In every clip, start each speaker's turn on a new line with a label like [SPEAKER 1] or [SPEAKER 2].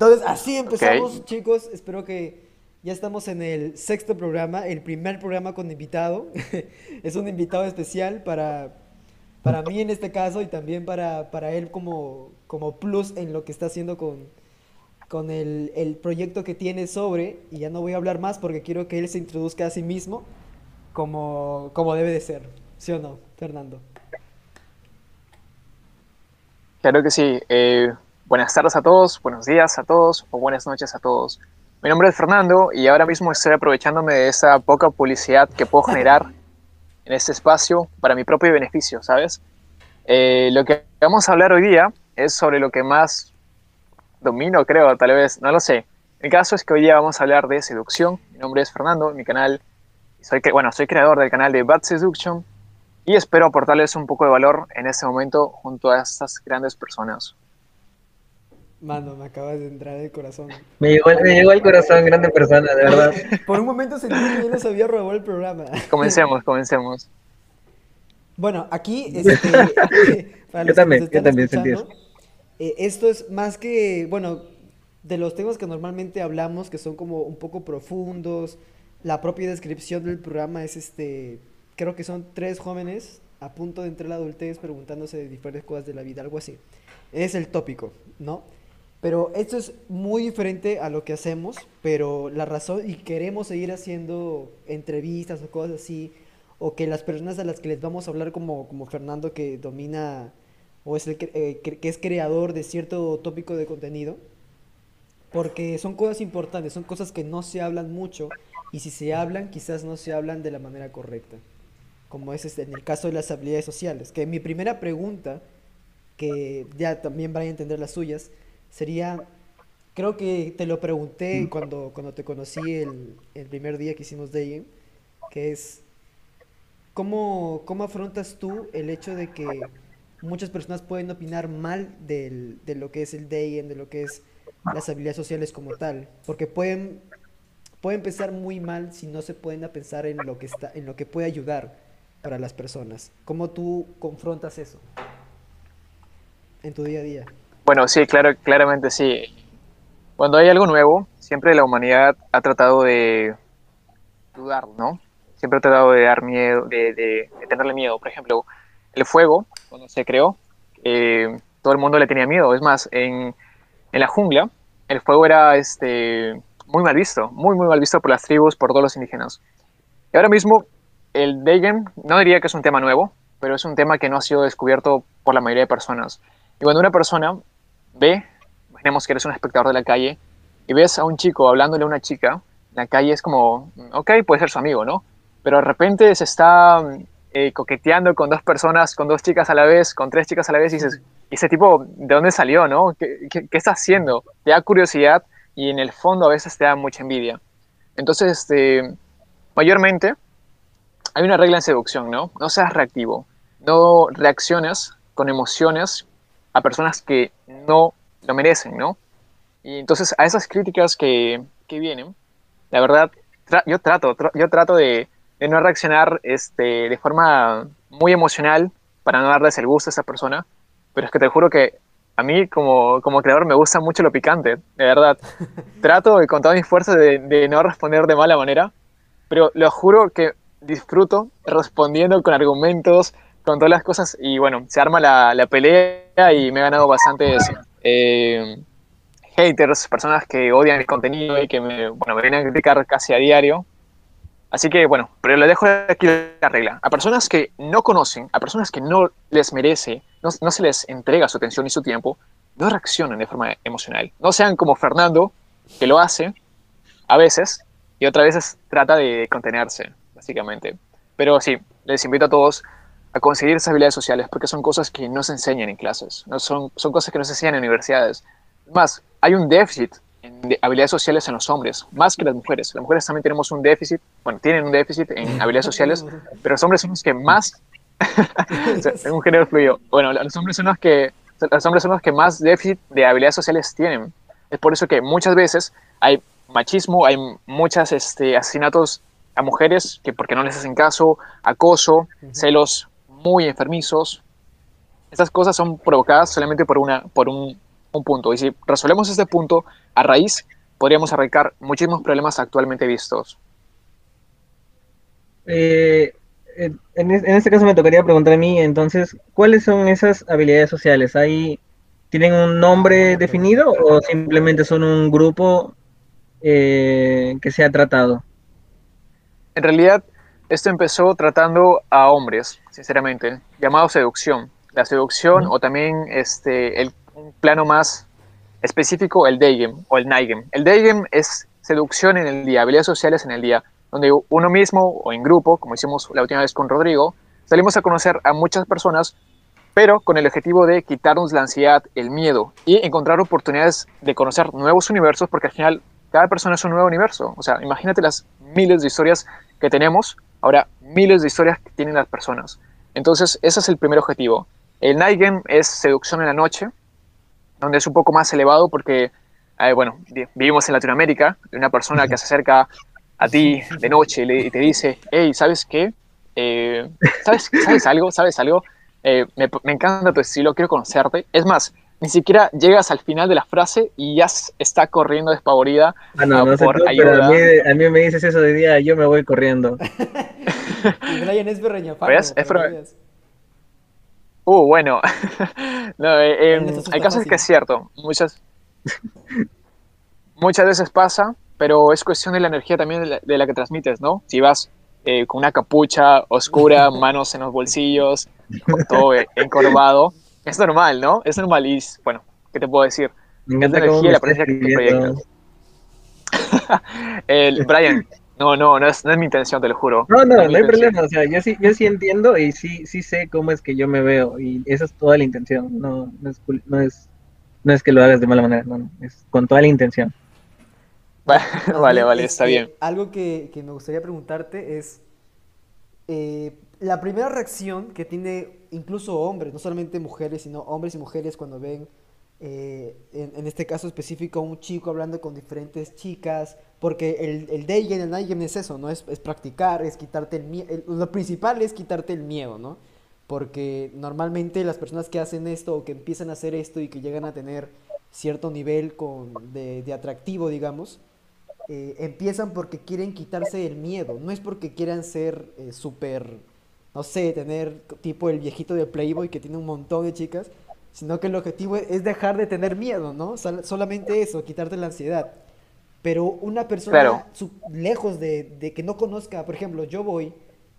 [SPEAKER 1] Entonces, así empezamos, chicos. Espero que ya estamos en el sexto programa, el primer programa con invitado. es un invitado especial para, para mí en este caso y también para, para él como, como plus en lo que está haciendo con, con el, el, proyecto que tiene sobre, y ya no voy a hablar más porque quiero que él se introduzca a sí mismo como, como debe de ser. ¿Sí o no, Fernando?
[SPEAKER 2] Claro que sí. Eh, buenas tardes a todos, buenos días a todos o buenas noches a todos. Mi nombre es Fernando y ahora mismo estoy aprovechándome de esa poca publicidad que puedo generar en este espacio para mi propio beneficio, ¿sabes? Eh, lo que vamos a hablar hoy día es sobre lo que más domino, creo, tal vez, no lo sé. El caso es que hoy día vamos a hablar de seducción. Mi nombre es Fernando, mi canal, soy, bueno, soy creador del canal de Bad Seduction y espero aportarles un poco de valor en este momento junto a estas grandes personas.
[SPEAKER 1] Mano, me acabas de entrar el corazón.
[SPEAKER 3] Me llegó, me llegó el corazón, grande persona, de verdad.
[SPEAKER 1] Por un momento sentí que yo les había robado el programa.
[SPEAKER 2] Comencemos, comencemos.
[SPEAKER 1] Bueno, aquí, este,
[SPEAKER 3] yo también, yo también sentí eso.
[SPEAKER 1] Eh, esto es más que, bueno, de los temas que normalmente hablamos, que son como un poco profundos, la propia descripción del programa es este, creo que son tres jóvenes a punto de entrar a la adultez preguntándose de diferentes cosas de la vida, algo así. Es el tópico, ¿no? Pero esto es muy diferente a lo que hacemos, pero la razón, y queremos seguir haciendo entrevistas o cosas así, o que las personas a las que les vamos a hablar como, como Fernando que domina o es el eh, que es creador de cierto tópico de contenido, porque son cosas importantes, son cosas que no se hablan mucho, y si se hablan, quizás no se hablan de la manera correcta como es este, en el caso de las habilidades sociales. Que mi primera pregunta, que ya también van a entender las suyas, sería, creo que te lo pregunté cuando, cuando te conocí el, el primer día que hicimos Dating, que es, ¿cómo, ¿cómo afrontas tú el hecho de que muchas personas pueden opinar mal del, de lo que es el dating, de lo que es las habilidades sociales como tal? Porque pueden, pueden pensar muy mal si no se pueden a pensar en lo que, está, en lo que puede ayudar para las personas. ¿Cómo tú confrontas eso en tu día a día?
[SPEAKER 2] Bueno, sí, claro, claramente sí. Cuando hay algo nuevo, siempre la humanidad ha tratado de dudar, ¿no? Siempre ha tratado de dar miedo, de, tenerle miedo. Por ejemplo, el fuego, cuando se creó, eh, todo el mundo le tenía miedo. Es más, en, en la jungla, el fuego era este, muy mal visto, muy, muy mal visto por las tribus, por todos los indígenas. Y ahora mismo el Dagen no diría que es un tema nuevo, pero es un tema que no ha sido descubierto por la mayoría de personas. Y cuando una persona ve, imaginemos que eres un espectador de la calle, y ves a un chico hablándole a una chica, la calle es como, ok, puede ser su amigo, ¿no? Pero de repente se está eh, coqueteando con dos personas, con dos chicas a la vez, con tres chicas a la vez, y dices, ¿y ese tipo de dónde salió, no? ¿Qué, qué, qué está haciendo? Te da curiosidad y en el fondo a veces te da mucha envidia. Entonces, este, mayormente, hay una regla en seducción, ¿no? No seas reactivo. No reacciones con emociones a personas que no lo merecen, ¿no? Y entonces a esas críticas que, que vienen, la verdad, yo trato, yo trato de, de, no reaccionar este, de forma muy emocional para no darles el gusto a esa persona, pero es que te juro que a mí como, como creador me gusta mucho lo picante, de verdad. Trato con todas mis fuerzas de, de no responder de mala manera, pero lo juro que disfruto respondiendo con argumentos, con todas las cosas y bueno, se arma la, la pelea y me he ganado bastantes eh, haters, personas que odian el contenido y que me, bueno, me vienen a criticar casi a diario. Así que bueno, pero le dejo aquí la regla. A personas que no conocen, a personas que no les merece, no, no se les entrega su atención y su tiempo, no reaccionen de forma emocional. No sean como Fernando, que lo hace a veces y otras veces trata de contenerse básicamente. Pero sí, les invito a todos a conseguir esas habilidades sociales porque son cosas que no se enseñan en clases, no son, son cosas que no se enseñan en universidades. Más, hay un déficit de habilidades sociales en los hombres, más que las mujeres. Las mujeres también tenemos un déficit, bueno, tienen un déficit en habilidades sociales, pero los hombres son los que más, en un género fluido, bueno, los hombres son los que, los hombres son los que más déficit de habilidades sociales tienen. Es por eso que muchas veces hay machismo, hay muchos este, asesinatos a mujeres que porque no les hacen caso, acoso, celos muy enfermizos. Estas cosas son provocadas solamente por, una, por un un punto. Y si resolvemos este punto a raíz, podríamos arrancar muchísimos problemas actualmente vistos.
[SPEAKER 3] Eh, en, en, este caso me tocaría preguntar a mí, entonces, ¿cuáles son esas habilidades sociales? ¿Hay, ¿Tienen un nombre definido o simplemente son un grupo eh, que se ha tratado?
[SPEAKER 2] En realidad, esto empezó tratando a hombres, sinceramente, llamado seducción. La seducción o también este, el plano más específico, el Daygame o el Nightgame. El Daygame es seducción en el día, habilidades sociales en el día, donde uno mismo o en grupo, como hicimos la última vez con Rodrigo, salimos a conocer a muchas personas, pero con el objetivo de quitarnos la ansiedad, el miedo y encontrar oportunidades de conocer nuevos universos, porque al final cada persona es un nuevo universo. O sea, imagínate las miles de historias que tenemos, ahora miles de historias que tienen las personas. Entonces, ese es el primer objetivo. El Night Game es seducción en la noche, donde es un poco más elevado porque, bueno, vivimos en Latinoamérica, de una persona que se acerca a ti de noche y te dice, hey, ¿sabes qué? Eh, ¿sabes, ¿Sabes algo? ¿Sabes algo? Eh, me, encanta tu estilo, quiero conocerte. Es más, ni siquiera llegas al final de la frase y ya está corriendo despavorida
[SPEAKER 3] ah, no, no por ayuda. a, mí, me dices eso de día, yo me voy corriendo.
[SPEAKER 1] y Brian es
[SPEAKER 2] ¿Ves? Es Uh, bueno. no, eh, hay casos que es cierto. Muchas, muchas veces pasa, pero es cuestión de la energía también de la, que transmites, ¿no? Si vas eh, con una capucha oscura, manos en los bolsillos, todo encorvado, es normal, ¿no? Es normal y, bueno, ¿qué te puedo decir?
[SPEAKER 3] Me encanta la energía y la presencia que te proyectas.
[SPEAKER 2] El, Brian, no, no, no es, no es mi intención, te lo juro.
[SPEAKER 3] No, no, no, hay problema. O sea, yo sí, yo sí entiendo y sí, sí sé cómo es que yo me veo. Y esa es toda la intención. No, no, es, no, es, no es que lo hagas de mala manera, no, es con toda la intención.
[SPEAKER 2] Vale, vale, está bien.
[SPEAKER 1] Algo que, que, me gustaría preguntarte es eh, la primera reacción que tiene incluso hombres, no solamente mujeres, sino hombres y mujeres cuando ven, eh, en, en, este caso específico, un chico hablando con diferentes chicas, porque el, el el night es eso, ¿no? Es, es practicar, es quitarte el miedo, lo principal es quitarte el miedo, ¿no? Porque normalmente las personas que hacen esto o que empiezan a hacer esto y que llegan a tener cierto nivel con, de, de atractivo, digamos, eh, empiezan porque quieren quitarse el miedo, no es porque quieran ser eh, súper, no sé, tener tipo el viejito de Playboy que tiene un montón de chicas, sino que el objetivo es dejar de tener miedo, ¿no? solamente eso, quitarte la ansiedad. Pero una persona lejos de, de, que no conozca, por ejemplo, yo voy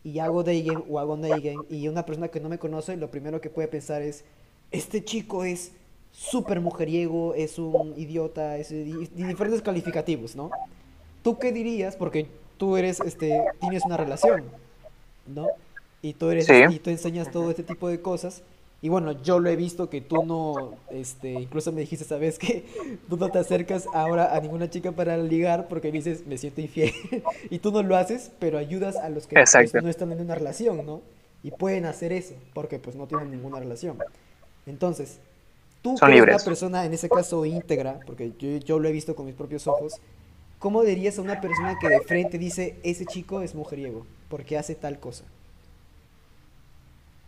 [SPEAKER 1] y hago Deigen o hago Neigen y una persona que no me conoce, lo primero que puede pensar es, este chico es súper mujeriego, es un idiota, es, y diferentes calificativos, ¿no? ¿Tú qué dirías? Porque tú eres, este, tienes una relación, ¿no? Y tú eres, y tú enseñas todo este tipo de cosas. Y bueno, yo lo he visto que tú no, este, incluso me dijiste, ¿sabes que Tú no te acercas ahora a ninguna chica para ligar porque dices, me siento infiel. y tú no lo haces, pero ayudas a los que pues, no están en una relación, ¿no? Y pueden hacer eso porque pues no tienen ninguna relación. Entonces, tú que eres una persona, en ese caso íntegra, porque yo, yo lo he visto con mis propios ojos, ¿cómo dirías a una persona que de frente dice, ese chico es mujeriego, porque hace tal cosa?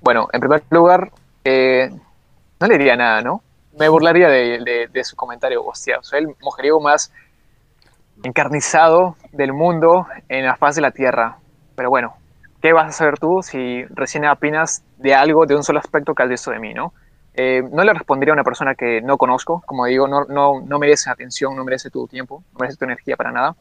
[SPEAKER 2] Bueno, en primer lugar, eh, no le diría nada, ¿no? Me burlaría de, su comentario, hostia, soy el mujeriego más encarnizado del mundo en la faz de la Tierra. Pero bueno, ¿qué vas a saber tú si recién opinas de algo, de un solo aspecto que has de mí, ¿no? Eh, no le respondería a una persona que no conozco, como digo, no, no, no merece atención, no merece tu tiempo, no merece tu energía para nada.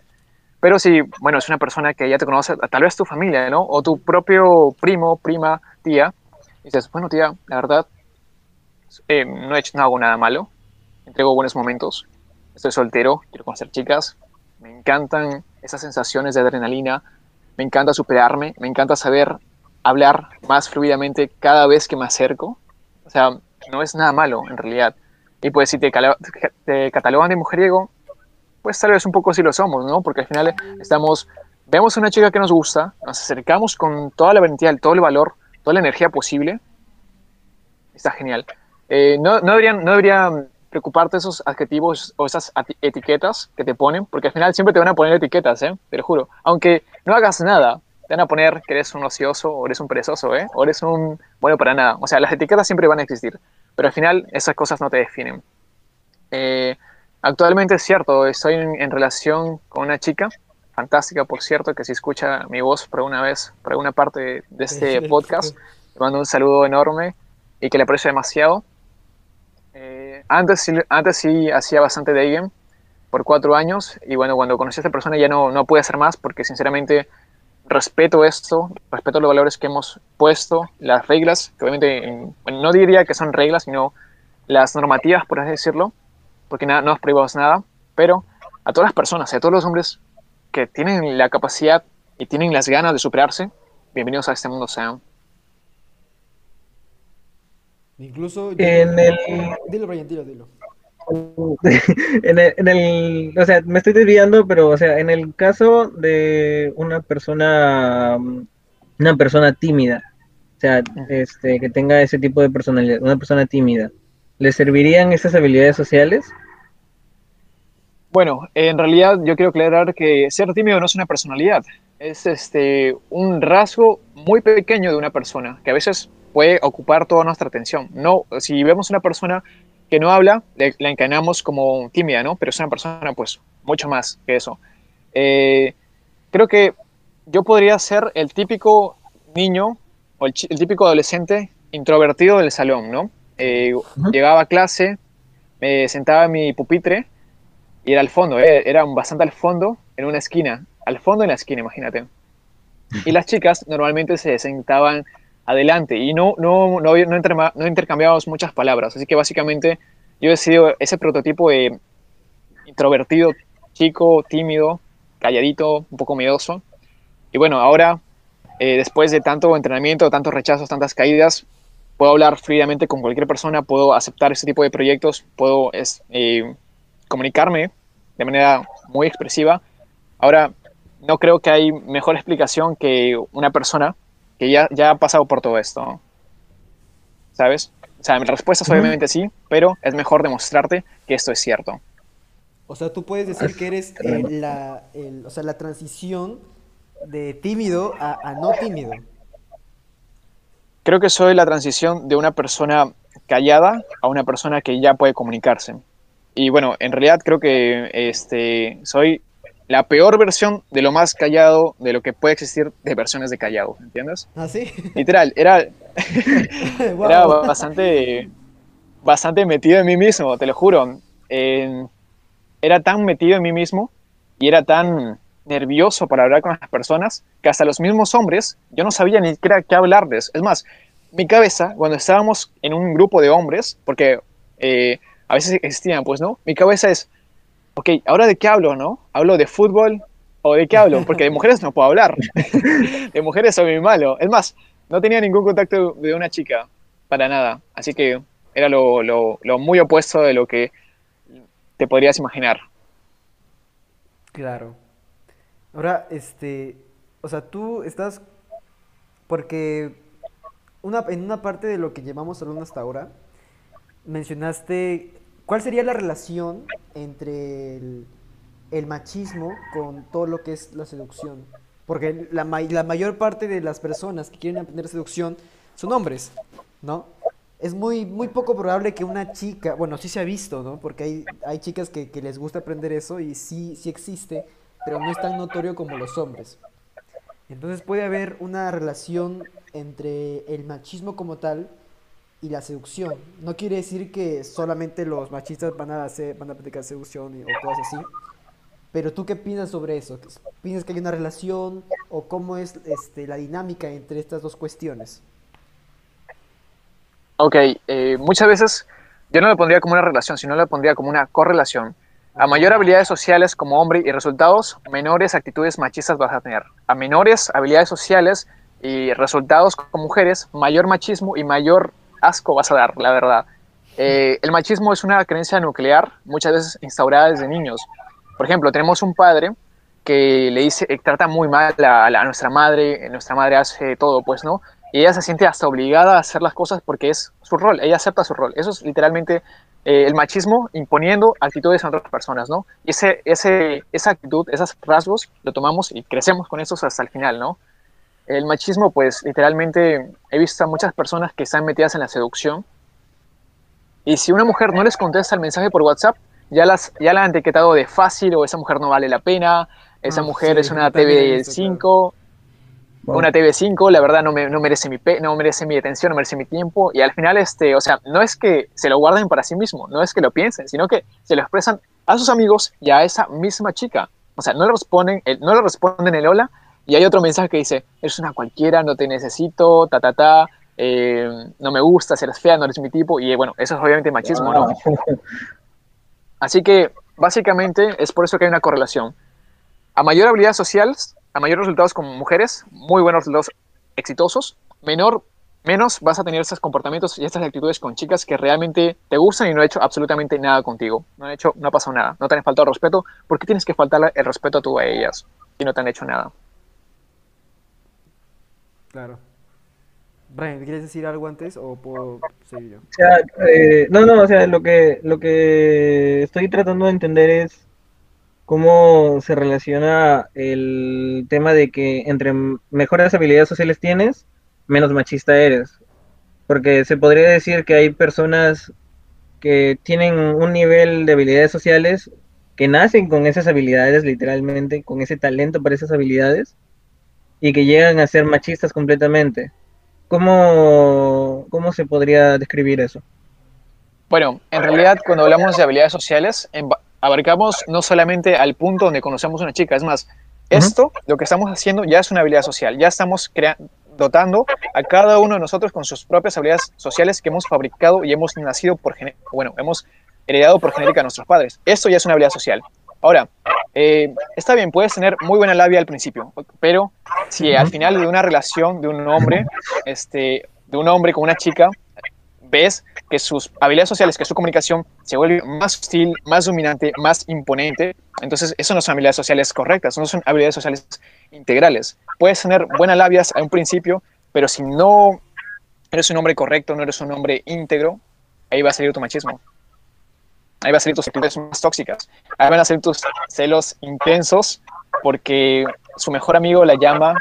[SPEAKER 2] Pero si, bueno, es una persona que ya te conoce, tal vez tu familia, ¿no? O tu propio primo, prima, tía, y dices, bueno, tía, la verdad, eh, no, he hecho, no hago nada malo, entrego buenos momentos, estoy soltero, quiero conocer chicas, me encantan esas sensaciones de adrenalina, me encanta superarme, me encanta saber hablar más fluidamente cada vez que me acerco. O sea, no es nada malo en realidad. Y pues si te, te catalogan de mujeriego, pues tal vez un poco sí lo somos, ¿no? Porque al final estamos, vemos a una chica que nos gusta, nos acercamos con toda la valentía, todo el valor, toda la energía posible. Está genial. Eh, no, no, deberían, no deberían preocuparte esos adjetivos o esas etiquetas que te ponen, porque al final siempre te van a poner etiquetas, ¿eh? Te lo juro. Aunque no hagas nada, te van a poner que eres un ocioso o eres un perezoso, ¿eh? O eres un bueno para nada. O sea, las etiquetas siempre van a existir pero al final esas cosas no te definen. Eh, actualmente es cierto, estoy en, relación con una chica, fantástica por cierto, que si escucha mi voz por una vez, por alguna parte de este podcast, le mando un saludo enorme y que le aprecio demasiado. Eh, antes, antes sí hacía bastante dating por cuatro años y bueno, cuando conocí a esta persona ya no, no pude hacer más porque sinceramente respeto esto, respeto los valores que hemos puesto, las reglas, que obviamente no diría que son reglas, sino las normativas, por así decirlo, porque nada, no nos prohibimos nada, pero a todas las personas, a todos los hombres que tienen la capacidad y tienen las ganas de superarse, bienvenidos a este mundo sean.
[SPEAKER 1] Incluso... En el... Dilo, Brian, dilo, dilo.
[SPEAKER 3] en, el, en el, o sea, me estoy desviando, pero, o sea, en el caso de una persona, una persona tímida, o sea, este, que tenga ese tipo de personalidad, una persona tímida, ¿le servirían esas habilidades sociales?
[SPEAKER 2] Bueno, en realidad yo quiero aclarar que ser tímido no es una personalidad, es este, un rasgo muy pequeño de una persona que a veces puede ocupar toda nuestra atención. No, si vemos una persona que no habla, la encanamos como tímida, ¿no? Pero es una persona, pues, mucho más que eso. Eh, creo que yo podría ser el típico niño o el, típico adolescente introvertido del salón, ¿no? Eh, llegaba a clase, me sentaba en mi pupitre y era al fondo, eh, era bastante al fondo, en una esquina, al fondo en la esquina, imagínate. Y las chicas normalmente se sentaban adelante y no, no, no, no, intercambiábamos muchas palabras. Así que básicamente yo he sido ese prototipo de introvertido, chico, tímido, calladito, un poco miedoso. Y bueno, ahora, eh, después de tanto entrenamiento, tantos rechazos, tantas caídas, puedo hablar fríamente con cualquier persona, puedo aceptar ese tipo de proyectos, puedo es, eh, comunicarme de manera muy expresiva. Ahora, no creo que hay mejor explicación que una persona que ya, ya ha pasado por todo esto. ¿Sabes? O sea, mi respuesta es obviamente sí, pero es mejor demostrarte que esto es cierto.
[SPEAKER 1] O sea, tú puedes decir que eres la, o sea, la transición de tímido a, no tímido.
[SPEAKER 2] Creo que soy la transición de una persona callada a una persona que ya puede comunicarse. Y bueno, en realidad creo que este, soy la peor versión de lo más callado de lo que puede existir de versiones de callado, ¿entiendes?
[SPEAKER 1] ¿Ah, sí?
[SPEAKER 2] Literal, era, era bastante, bastante metido en mí mismo, te lo juro. era tan metido en mí mismo y era tan nervioso para hablar con las personas que hasta los mismos hombres yo no sabía ni siquiera qué hablarles. Es más, mi cabeza, cuando estábamos en un grupo de hombres, porque eh, a veces existían, pues, ¿no? Mi cabeza es, ok, ¿ahora de qué hablo, no? ¿Hablo de fútbol o de qué hablo? Porque de mujeres no puedo hablar. de mujeres soy muy malo. Es más, no tenía ningún contacto de una chica, para nada. Así que era lo, lo, lo muy opuesto de lo que te podrías imaginar.
[SPEAKER 1] Claro. Ahora, este, o sea, tú estás, porque una, en una parte de lo que llevamos hablando hasta ahora, mencionaste ¿Cuál sería la relación entre el, machismo con todo lo que es la seducción? Porque la, la mayor parte de las personas que quieren aprender seducción son hombres, ¿no? Es muy, muy poco probable que una chica, bueno, sí se ha visto, ¿no? Porque hay, hay chicas que, que les gusta aprender eso y sí, sí existe, pero no es tan notorio como los hombres. Entonces puede haber una relación entre el machismo como tal y la seducción. No quiere decir que solamente los machistas van a hacer, van a practicar seducción o cosas así. Pero tú qué piensas sobre eso? ¿Piensas que hay una relación o cómo es este, la dinámica entre estas dos cuestiones?
[SPEAKER 2] Ok, eh, muchas veces yo no lo pondría como una relación, sino lo pondría como una correlación. A mayor habilidades sociales como hombre y resultados, menores actitudes machistas vas a tener. A menores habilidades sociales y resultados como mujeres, mayor machismo y mayor asco vas a dar, la verdad. Eh, el machismo es una creencia nuclear, muchas veces instaurada desde niños. Por ejemplo, tenemos un padre que le dice, eh, trata muy mal a, nuestra madre, nuestra madre hace todo, pues, ¿no? Y ella se siente hasta obligada a hacer las cosas porque es su rol, ella acepta su rol. Eso es literalmente eh, el machismo imponiendo actitudes a otras personas, ¿no? Y ese, ese, esa actitud, esos rasgos, lo tomamos y crecemos con esos hasta el final, ¿no? El machismo, pues literalmente he visto a muchas personas que están metidas en la seducción Y si una mujer no les contesta el mensaje por WhatsApp, ya, las, ya la han etiquetado de fácil o esa mujer no vale la pena, esa
[SPEAKER 1] Ah,
[SPEAKER 2] mujer
[SPEAKER 1] sí,
[SPEAKER 2] es una
[SPEAKER 1] también he visto,
[SPEAKER 2] TV5,
[SPEAKER 3] Wow.
[SPEAKER 2] una TV5, la verdad no, me, no, merece mi pe- no merece mi atención, no merece mi tiempo. Y al final, este, o sea, no es que se lo guarden para sí mismo, no es que lo piensen, sino que se lo expresan a sus amigos y a esa misma chica. O sea, no le responden, el- no le responden el hola y hay otro mensaje que dice, eres una cualquiera, no te necesito, ta, ta, ta, eh, no me gusta, eres fea, no eres mi tipo. Y bueno, eso es obviamente machismo, ¿no? Así que básicamente es por eso que hay una correlación. A mayor habilidad social, a mayor resultados con mujeres, muy buenos resultados exitosos, menor, menos vas a tener esos comportamientos y estas actitudes con chicas que realmente te gustan y no han hecho absolutamente nada contigo. No han hecho, no ha pasado nada, no te han faltado respeto. ¿Por qué tienes que faltarle el respeto tú a ellas si no te han hecho nada?
[SPEAKER 1] Claro. Brian, ¿quieres decir algo antes o puedo seguir yo?
[SPEAKER 3] O sea, eh, no, no, o sea, lo que, lo que estoy tratando de entender es cómo se relaciona el tema de que entre mejores habilidades sociales tienes, menos machista eres. Porque se podría decir que hay personas que tienen un nivel de habilidades sociales que nacen con esas habilidades, literalmente, con ese talento para esas habilidades, y que llegan a ser machistas completamente. ¿Cómo, cómo se podría describir eso?
[SPEAKER 2] Bueno, en realidad cuando hablamos de habilidades sociales, abarcamos no solamente al punto donde conocemos a una chica, es más, esto, lo que estamos haciendo ya es una habilidad social, ya estamos dotando a cada uno de nosotros con sus propias habilidades sociales que hemos fabricado y hemos nacido por, bueno, hemos heredado por genética de nuestros padres. Esto ya es una habilidad social. Ahora, eh, está bien, puedes tener muy buena labia al principio, pero si al final de una relación de un hombre, este, de un hombre con una chica, ves que sus habilidades sociales, que su comunicación se vuelve más hostil, más dominante, más imponente, entonces eso no son habilidades sociales correctas, no son habilidades sociales integrales. Puedes tener buenas labias a un principio, pero si no eres un hombre correcto, no eres un hombre íntegro, ahí va a salir tu machismo. Ahí va a salir tus actitudes más tóxicas. Ahí van a salir tus celos intensos porque su mejor amigo la llama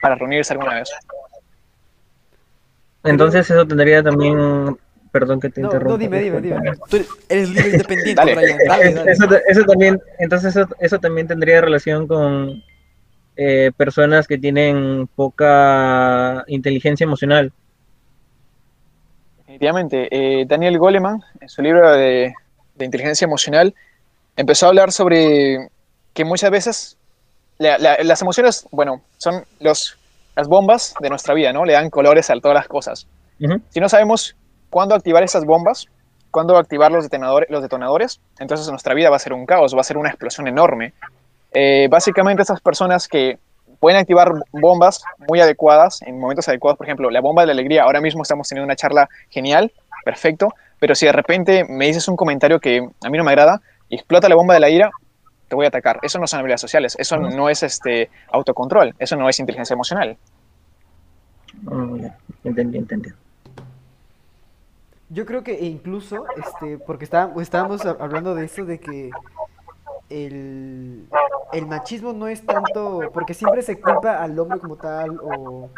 [SPEAKER 2] para reunirse alguna vez.
[SPEAKER 3] Entonces eso tendría también, perdón que te
[SPEAKER 1] No,
[SPEAKER 3] interrumpa.
[SPEAKER 1] no, dime, dime, dime. Tú eres libre independiente,
[SPEAKER 2] Dale.
[SPEAKER 1] Brian. Dale, dale.
[SPEAKER 3] Eso, eso también, entonces eso, eso también tendría relación con eh, personas que tienen poca inteligencia emocional.
[SPEAKER 2] Definitivamente. Eh, Daniel Goleman, en su libro de, de inteligencia emocional, empezó a hablar sobre que muchas veces la- la- las emociones, bueno, son los, las bombas de nuestra vida, ¿no? Le dan colores a todas las cosas. Si no sabemos cuándo activar esas bombas, cuándo activar los detonadores, los detonadores, entonces nuestra vida va a ser un caos, va a ser una explosión enorme. Eh, básicamente esas personas que pueden activar bombas muy adecuadas en momentos adecuados, por ejemplo, la bomba de la alegría, ahora mismo estamos teniendo una charla genial, perfecto, pero si de repente me dices un comentario que a mí no me agrada y explota la bomba de la ira, te voy a atacar. Eso no son habilidades sociales, eso no es este autocontrol, eso no es inteligencia emocional.
[SPEAKER 3] Ya, entendí, entendí.
[SPEAKER 1] Yo creo que incluso, este, porque está- estábamos hab- hablando de eso, de que el, el machismo no es tanto, porque siempre se culpa al hombre como tal, o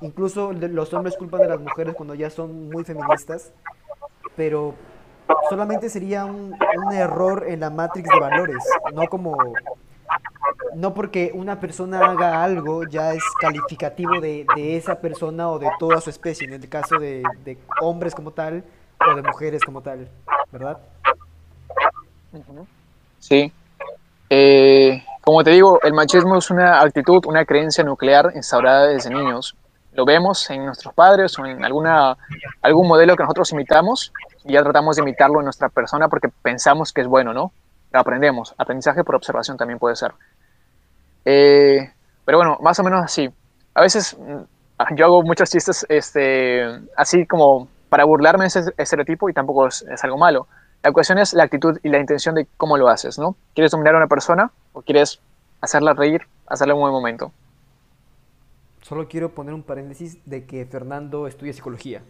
[SPEAKER 1] incluso los hombres culpan de las mujeres cuando ya son muy feministas, pero solamente sería un, un error en la matrix de valores, no como, no porque una persona haga algo ya es calificativo de, de esa persona o de toda su especie, en el caso de, de hombres como tal o de mujeres como tal, ¿verdad?
[SPEAKER 2] Sí. Eh, como te digo, el machismo es una actitud, una creencia nuclear instaurada desde niños. Lo vemos en nuestros padres o en alguna, algún modelo que nosotros imitamos y ya tratamos de imitarlo en nuestra persona porque pensamos que es bueno, ¿no? Aprendemos. Aprendizaje por observación también puede ser. Eh, pero bueno, más o menos así. A veces mm, yo hago muchos chistes este, así como para burlarme de ese estereotipo y tampoco es, es algo malo. La cuestión es la actitud y la intención de cómo lo haces, ¿no? ¿Quieres dominar a una persona o quieres hacerla reír, hacerle un buen momento?
[SPEAKER 1] Solo quiero poner un paréntesis de que Fernando estudia psicología.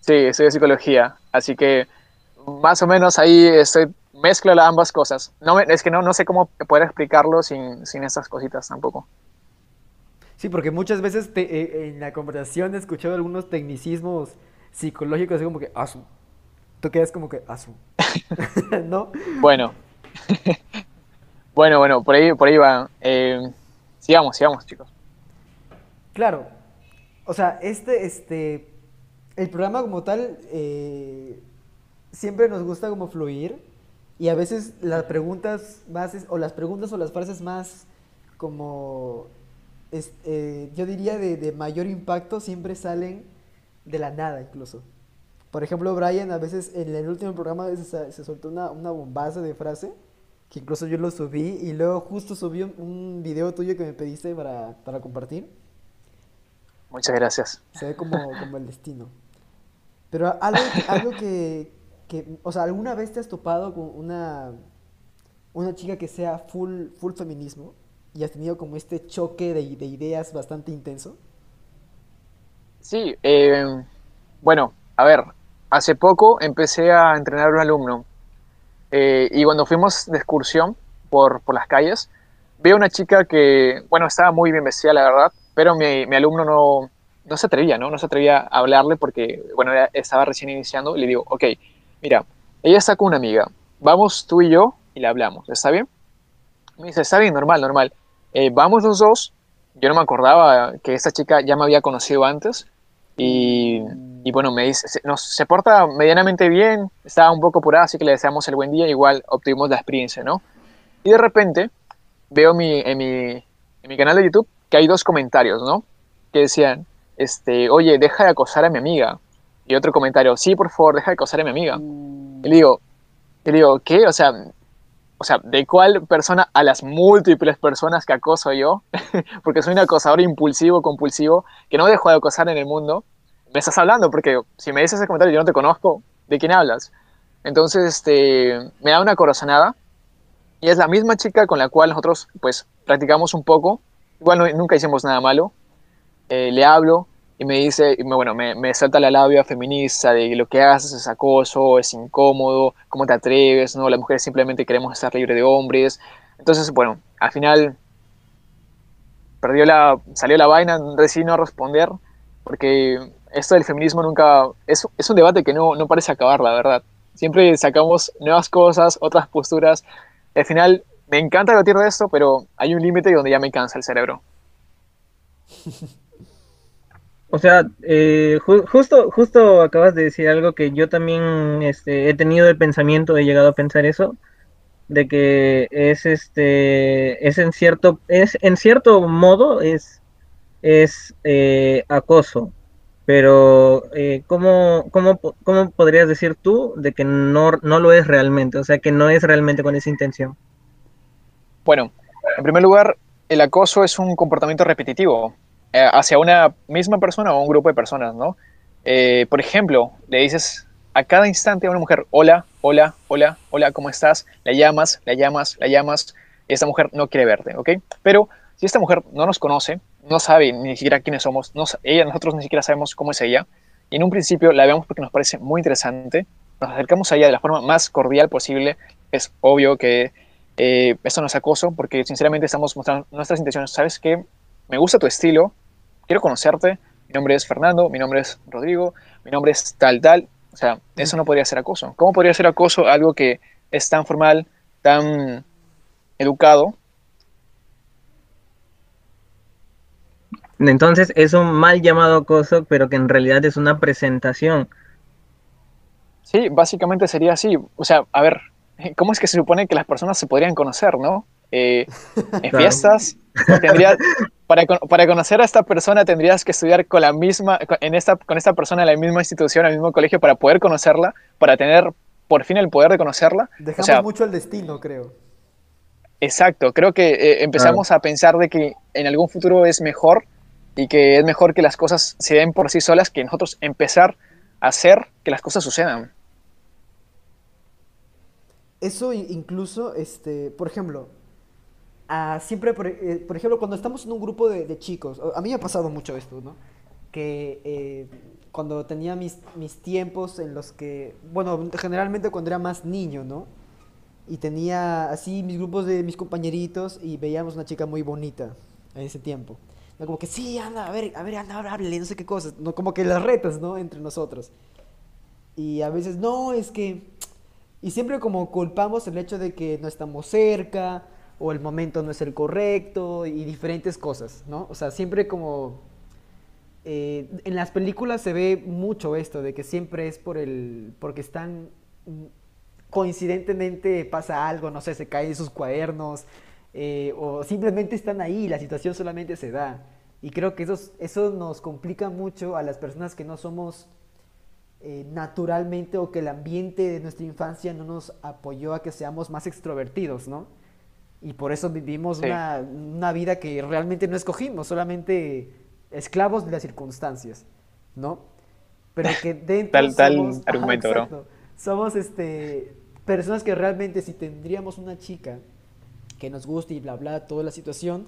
[SPEAKER 2] Sí, estudio psicología, así que más o menos ahí estoy, mezclo las ambas cosas. No es que no, no sé cómo poder explicarlo sin, sin estas cositas tampoco.
[SPEAKER 1] Sí, porque muchas veces te- eh, en la conversación he escuchado algunos tecnicismos psicológico, así como que, asu. Tú quedas como que, asu. ¿No?
[SPEAKER 2] Bueno. bueno, bueno, por ahí, por ahí va. Eh, sigamos, sigamos, chicos.
[SPEAKER 1] Claro. O sea, este, este, el programa como tal, eh, siempre nos gusta como fluir y a veces las preguntas más, o las preguntas o las frases más como, eh, yo diría de, de mayor impacto siempre salen de la nada incluso. Por ejemplo, Brian a veces en el último programa se, se soltó una, una bombaza de frase que incluso yo lo subí y luego justo subí un, un video tuyo que me pediste para, para compartir.
[SPEAKER 2] Muchas gracias.
[SPEAKER 1] Se ve como, como el destino. Pero algo, algo que, que, o sea, ¿alguna vez te has topado con una, una chica que sea full, full feminismo y has tenido como este choque de, de ideas bastante intenso?
[SPEAKER 2] Sí, eh, bueno, a ver, hace poco empecé a entrenar a un alumno eh, y cuando fuimos de excursión por, por las calles, veo una chica que, bueno, estaba muy bien vestida, la verdad, pero mi, mi alumno no, no se atrevía, ¿no? No se atrevía a hablarle porque, bueno, estaba recién iniciando le digo, ok, mira, ella está con una amiga, vamos tú y yo y le hablamos, ¿está bien? Me dice, está bien, normal, normal. Eh, vamos los dos, yo no me acordaba que esta chica ya me había conocido antes y, y bueno, me dice, se, nos, se porta medianamente bien, estaba un poco apurada, así que le deseamos el buen día, igual obtuvimos la experiencia, ¿no? Y de repente veo mi, en, mi, en mi canal de YouTube que hay dos comentarios, ¿no? Que decían, este, oye, deja de acosar a mi amiga. Y otro comentario, sí, por favor, deja de acosar a mi amiga. Y le digo, y digo, ¿qué? O sea, o sea, ¿de cuál persona a las múltiples personas que acoso yo? porque soy un acosador impulsivo, compulsivo, que no dejo de acosar en el mundo. Me estás hablando, porque si me dices ese comentario yo no te conozco, ¿de quién hablas? Entonces, este, me da una corazonada. Y es la misma chica con la cual nosotros, pues, practicamos un poco. Igual no, nunca hicimos nada malo. Eh, le hablo, y me dice, y me, bueno, me, me, salta la labia feminista de lo que haces es acoso, es incómodo, cómo te atreves, ¿no? Las mujeres simplemente queremos estar libres de hombres. Entonces, bueno, al final perdió la, salió la vaina, decidí no responder, porque esto del feminismo nunca, es, es un debate que no, no parece acabar, la verdad. Siempre sacamos nuevas cosas, otras posturas. Al final, me encanta debatir de esto, pero hay un límite donde ya me cansa el cerebro.
[SPEAKER 3] O sea, eh, ju justo, justo acabas de decir algo que yo también este, he tenido el pensamiento, he llegado a pensar eso, de que es este, es en cierto, es en cierto modo es, es eh, acoso, pero eh, ¿cómo, cómo, cómo, podrías decir tú de que no, no lo es realmente? O sea, que no es realmente con esa intención.
[SPEAKER 2] Bueno, en primer lugar, el acoso es un comportamiento repetitivo eh, hacia una misma persona o un grupo de personas, ¿no? Eh, por ejemplo, le dices a cada instante a una mujer, hola, hola, hola, hola, ¿cómo estás? La llamas, la llamas, la llamas, y esta mujer no quiere verte, ¿ok? Pero si esta mujer no nos conoce, no sabe ni siquiera quiénes somos, no, ella, nosotros ni siquiera sabemos cómo es ella, y en un principio la vemos porque nos parece muy interesante, nos acercamos a ella de la forma más cordial posible, es obvio que eh, esto no es acoso, porque sinceramente estamos mostrando nuestras intenciones, ¿sabes qué? Me gusta tu estilo, quiero conocerte, mi nombre es Fernando, mi nombre es Rodrigo, mi nombre es tal, tal. O sea, eso no podría ser acoso. ¿Cómo podría ser acoso algo que es tan formal, tan educado?
[SPEAKER 3] Entonces es un mal llamado acoso, pero que en realidad es una presentación.
[SPEAKER 2] Sí, básicamente sería así. O sea, a ver, ¿cómo es que se supone que las personas se podrían conocer, no? Eh, en fiestas, tendría, para, para, conocer a esta persona tendrías que estudiar con la misma, en esta, con esta persona en la misma institución, en el mismo colegio, para poder conocerla, para tener por fin el poder de conocerla.
[SPEAKER 1] Dejamos o sea, mucho el destino, creo.
[SPEAKER 2] Exacto, creo que eh, empezamos a pensar de que en algún futuro es mejor y que es mejor que las cosas se den por sí solas que nosotros empezar a hacer que las cosas sucedan.
[SPEAKER 1] Eso incluso, este, por ejemplo, siempre, por, eh, por, ejemplo, cuando estamos en un grupo de, de, chicos, a mí me ha pasado mucho esto, ¿no? Que eh, cuando tenía mis, mis tiempos en los que, bueno, generalmente cuando era más niño, ¿no? Y tenía así mis grupos de mis compañeritos y veíamos una chica muy bonita en ese tiempo. Como que sí, anda, a ver, a ver, anda, hable, no sé qué cosas. No, como que las retas, ¿no? Entre nosotros. Y a veces, no, es que... Y siempre como culpamos el hecho de que no estamos cerca, o el momento no es el correcto, y diferentes cosas, ¿no? O sea, siempre como... eh, en las películas se ve mucho esto, de que siempre es por el... porque están... mm, coincidentemente pasa algo, no sé, se caen sus cuadernos, eh, o simplemente están ahí, la situación solamente se da. Y creo que eso, eso nos complica mucho a las personas que no somos eh, naturalmente o que el ambiente de nuestra infancia no nos apoyó a que seamos más extrovertidos, ¿no? Y por eso vivimos
[SPEAKER 2] Sí.
[SPEAKER 1] una, una vida que realmente no escogimos, solamente esclavos de las circunstancias, ¿no? Pero que dentro
[SPEAKER 2] Tal- tal
[SPEAKER 1] somos, Ajá,
[SPEAKER 2] argumento, bro.
[SPEAKER 1] exacto. Somos este, personas que realmente si tendríamos una chica que nos guste y bla bla toda la situación,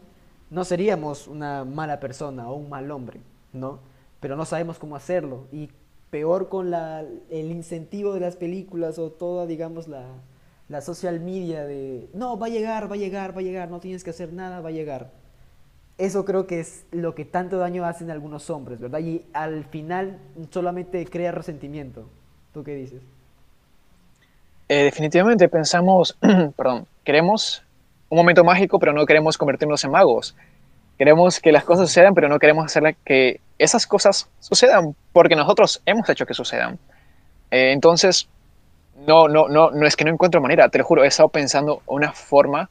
[SPEAKER 1] no seríamos una mala persona o un mal hombre, ¿no? Pero no sabemos cómo hacerlo y peor con la, el incentivo de las películas o toda, digamos, la, la social media de, no, va a llegar, va a llegar, va a llegar, no tienes que hacer nada, va a llegar. Eso creo que es lo que tanto daño hacen algunos hombres, ¿verdad? Y al final solamente crea resentimiento. ¿Tú qué dices?
[SPEAKER 2] Eh, definitivamente pensamos, perdón, queremos un momento mágico, pero no queremos convertirnos en magos. Queremos que las cosas sucedan, pero no queremos hacer que esas cosas sucedan, porque nosotros hemos hecho que sucedan. Eh, entonces, no, no, no, no es que no encuentro manera, te lo juro, he estado pensando una forma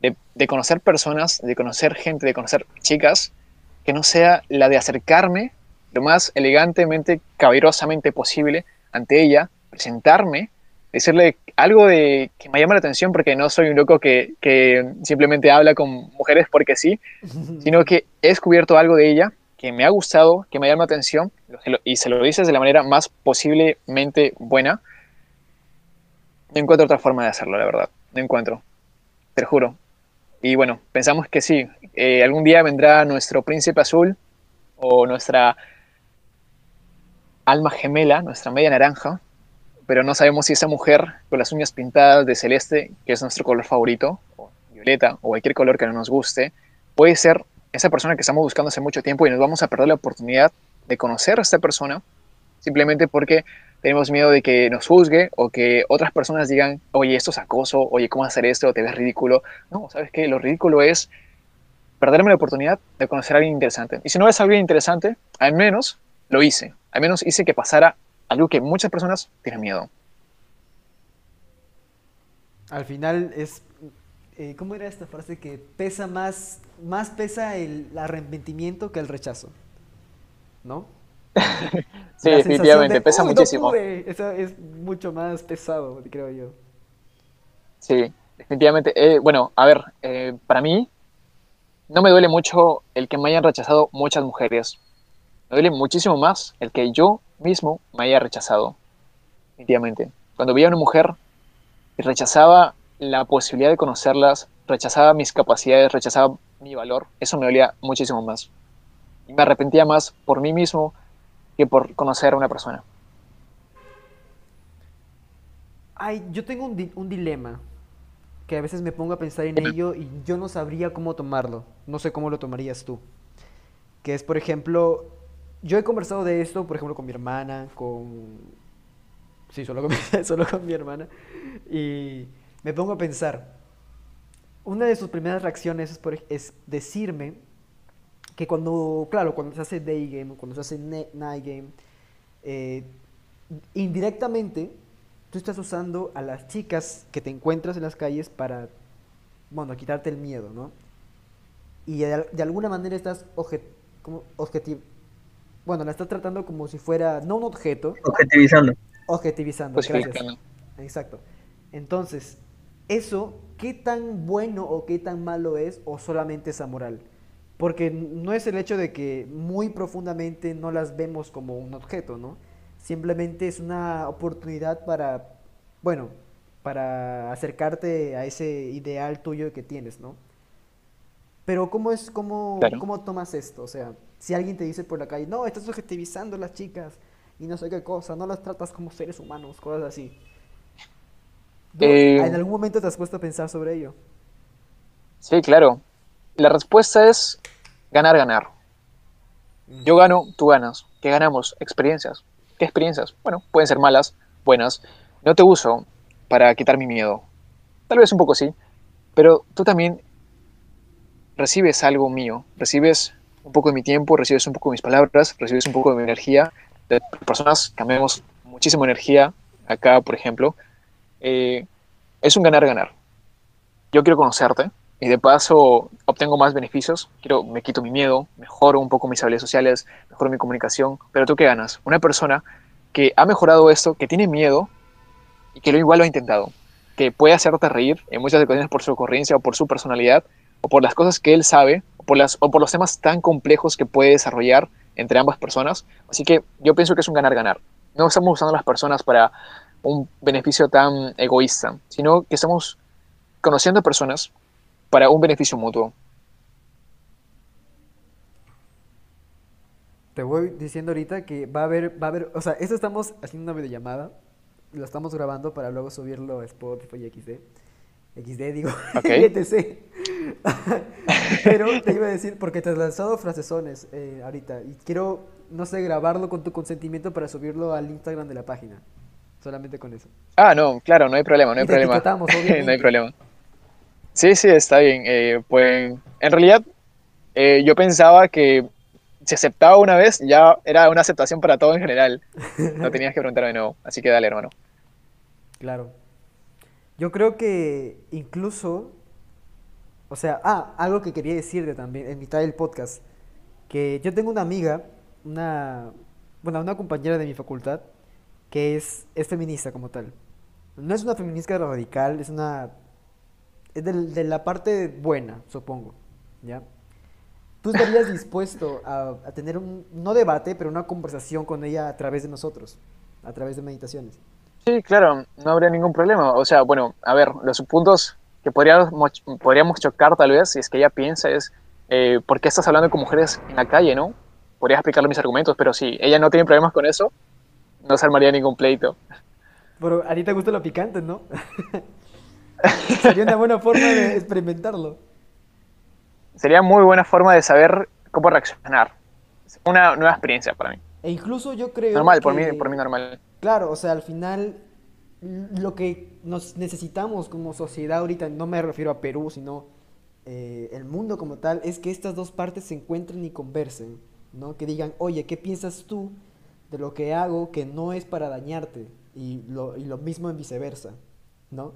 [SPEAKER 2] de, de conocer personas, de conocer gente, de conocer chicas, que no sea la de acercarme lo más elegantemente, caballerosamente posible ante ella, presentarme, decirle algo de que me llama la atención porque no soy un loco que, que simplemente habla con mujeres porque sí, sino que he descubierto algo de ella que me ha gustado, que me llama la atención y se lo dices de la manera más posiblemente buena. No encuentro otra forma de hacerlo, la verdad. No encuentro. Te lo juro. Y bueno, pensamos que sí. eh, algún día vendrá nuestro príncipe azul o nuestra alma gemela, nuestra media naranja, pero no sabemos si esa mujer con las uñas pintadas de celeste, que es nuestro color favorito, o violeta, o cualquier color que no nos guste, puede ser esa persona que estamos buscando hace mucho tiempo y nos vamos a perder la oportunidad de conocer a esta persona simplemente porque tenemos miedo de que nos juzgue o que otras personas digan, oye, esto es acoso, oye, ¿cómo hacer esto? Te ves ridículo. No, ¿sabes qué? Lo ridículo es perderme la oportunidad de conocer a alguien interesante. Y si no es alguien interesante, al menos lo hice. Al menos hice que pasara algo que muchas personas tienen miedo.
[SPEAKER 1] Al final es, eh, ¿cómo era esta frase? Que pesa más, más pesa el arrepentimiento que el rechazo, ¿no?
[SPEAKER 2] Sí, definitivamente,
[SPEAKER 1] de,
[SPEAKER 2] pesa
[SPEAKER 1] "Uy, no
[SPEAKER 2] muchísimo.
[SPEAKER 1] pude", Eso es mucho más pesado, creo yo.
[SPEAKER 2] Sí, definitivamente. Eh, bueno, a ver, eh, para mí no me duele mucho el que me hayan rechazado muchas mujeres. Me duele muchísimo más el que yo mismo me haya rechazado. Definitivamente. Cuando veía a una mujer y rechazaba la posibilidad de conocerlas, rechazaba mis capacidades, rechazaba mi valor, eso me dolía muchísimo más. Y me arrepentía más por mí mismo que por conocer a una persona.
[SPEAKER 1] Ay, yo tengo un, di- un dilema que a veces me pongo a pensar en ello y yo no sabría cómo tomarlo. No sé cómo lo tomarías tú. Que es, por ejemplo, yo he conversado de esto, por ejemplo, con mi hermana, con... Sí, solo con mi, solo con mi hermana. Y me pongo a pensar. Una de sus primeras reacciones es, decirme que cuando, claro, cuando se hace day game, cuando se hace night game, eh, indirectamente tú estás usando a las chicas que te encuentras en las calles para, bueno, quitarte el miedo, ¿no? Y de, alguna manera estás obje, como objetivo, bueno, la estás tratando como si fuera, no un objeto,
[SPEAKER 3] Objetivizando.
[SPEAKER 1] objetivizando,
[SPEAKER 2] Pues
[SPEAKER 1] gracias. Exacto. Entonces, ¿eso qué tan bueno o qué tan malo es o solamente es amoral? Porque no es el hecho de que muy profundamente no las vemos como un objeto, ¿no? Simplemente es una oportunidad para, bueno, para acercarte a ese ideal tuyo que tienes, ¿no? Pero ¿cómo es, cómo,
[SPEAKER 2] Claro.
[SPEAKER 1] cómo tomas esto? O sea, si alguien te dice por la calle, no, estás objetivizando a las chicas y no sé qué cosa, no las tratas como seres humanos, cosas así. ¿Tú
[SPEAKER 2] Eh,
[SPEAKER 1] ¿En algún momento te has puesto a pensar sobre ello?
[SPEAKER 2] Sí, claro. La respuesta es ganar, ganar. Yo gano, tú ganas. ¿Qué ganamos? Experiencias. ¿Qué experiencias? Bueno, pueden ser malas, buenas. No te uso para quitar mi miedo. Tal vez un poco sí, pero tú también recibes algo mío, recibes un poco de mi tiempo, recibes un poco de mis palabras, recibes un poco de mi energía. De personas cambiamos muchísima energía acá, por ejemplo. Eh, es un ganar-ganar. Yo quiero conocerte y de paso obtengo más beneficios. Quiero, me quito mi miedo, mejoro un poco mis habilidades sociales, mejoro mi comunicación. Pero tú qué ganas? Una persona que ha mejorado esto, que tiene miedo y que lo igual lo ha intentado, que puede hacerte reír en muchas ocasiones por su ocurrencia o por su personalidad o por las cosas que él sabe por, las, o por los temas tan complejos que puede desarrollar entre ambas personas. Así que yo pienso que es un ganar-ganar. No estamos usando a las personas para un beneficio tan egoísta, sino que estamos conociendo personas para un beneficio mutuo.
[SPEAKER 1] Te voy diciendo ahorita que va a haber, va a haber, o sea, esto estamos haciendo una videollamada, lo estamos grabando para luego subirlo a Spotify y XD. XD digo,
[SPEAKER 2] okay.
[SPEAKER 1] etc. Pero te iba a decir, porque te has lanzado frasesones eh, ahorita y quiero, no sé, grabarlo con tu consentimiento para subirlo al Instagram de la página. Solamente con eso.
[SPEAKER 2] Ah, no, claro, no hay problema, no hay problema. no hay problema. Sí, sí, está bien. Eh, pues en realidad eh, yo pensaba que si aceptaba una vez ya era una aceptación para todo en general. No tenías que preguntar de nuevo. Así que dale, hermano.
[SPEAKER 1] Claro. Yo creo que incluso, o sea, ah, algo que quería decirte también en mitad del podcast, que yo tengo una amiga, una, bueno, una compañera de mi facultad, que es, feminista como tal. No es una feminista radical, es una... Es de, la parte buena, supongo, ¿ya? ¿Tú estarías dispuesto a, a, tener un, no debate, pero una conversación con ella a través de nosotros, a través de meditaciones?
[SPEAKER 2] Sí, claro, no habría ningún problema. O sea, bueno, a ver, los puntos que podríamos, podríamos chocar tal vez, si es que ella piensa, es eh, ¿por qué estás hablando con mujeres en la calle, no? Podría explicarle mis argumentos, pero si ella no tiene problemas con eso, no se armaría ningún pleito.
[SPEAKER 1] Pero a ti te gusta lo picante, ¿no? Sería una buena forma de experimentarlo.
[SPEAKER 2] Sería muy buena forma de saber cómo reaccionar. Una nueva experiencia para mí.
[SPEAKER 1] E incluso yo creo.
[SPEAKER 2] Normal, por, mí, por mí normal.
[SPEAKER 1] Claro, o sea, al final lo que nos necesitamos como sociedad ahorita, no me refiero a Perú, sino eh, el mundo como tal, es que estas dos partes se encuentren y conversen, ¿no? Que digan, oye, ¿qué piensas tú de lo que hago que no es para dañarte? Y lo, y lo mismo en viceversa, ¿no?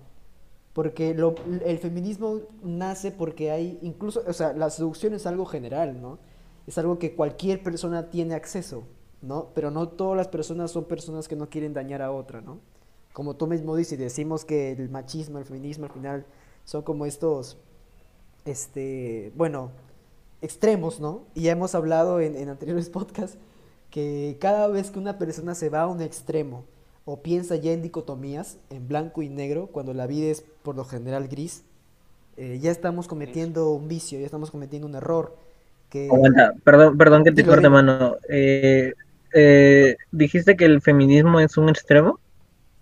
[SPEAKER 1] Porque lo, el feminismo nace porque hay, incluso, o sea, la seducción es algo general, ¿no? Es algo que cualquier persona tiene acceso, ¿no? Pero no todas las personas son personas que no quieren dañar a otra, ¿no? Como tú mismo dices, decimos que el machismo, el feminismo al final son como estos, este, bueno, extremos, ¿no? Y ya hemos hablado en, en anteriores podcasts que cada vez que una persona se va a un extremo o piensa ya en dicotomías, en blanco y negro, cuando la vida es por lo general gris, eh, ya estamos cometiendo un vicio, ya estamos cometiendo un error. Que...
[SPEAKER 3] perdón, perdón que te corte mano. Eh, eh, dijiste que el feminismo es un extremo.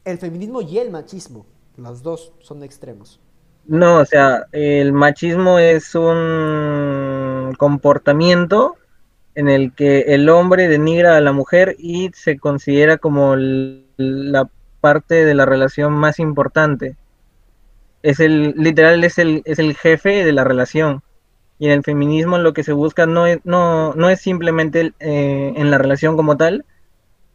[SPEAKER 1] El feminismo y el machismo, los dos son extremos.
[SPEAKER 3] No, o sea, el machismo es un comportamiento en el que el hombre denigra a la mujer y se considera como la parte de la relación más importante. Es el, literal, es el, es el jefe de la relación. Y en el feminismo lo que se busca no es, no, no es simplemente eh, en la relación como tal,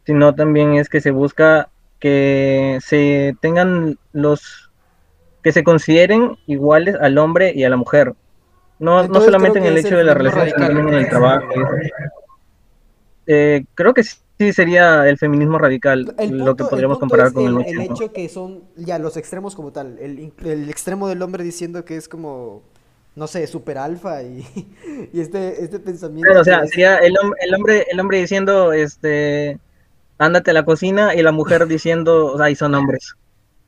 [SPEAKER 3] sino también es que se busca que se tengan los que se consideren iguales al hombre y a la mujer. No, no solamente en el hecho de la relación, sino también en el trabajo. Eh, creo que sí sería el feminismo radical lo que podríamos comparar con el.
[SPEAKER 1] El hecho que son ya los extremos como tal, el, el extremo del hombre diciendo que es como no sé, super alfa y, y este, este pensamiento.
[SPEAKER 3] o sea, sería el, el, hombre, el hombre diciendo, este, ándate a la cocina y la mujer diciendo, ay, son hombres.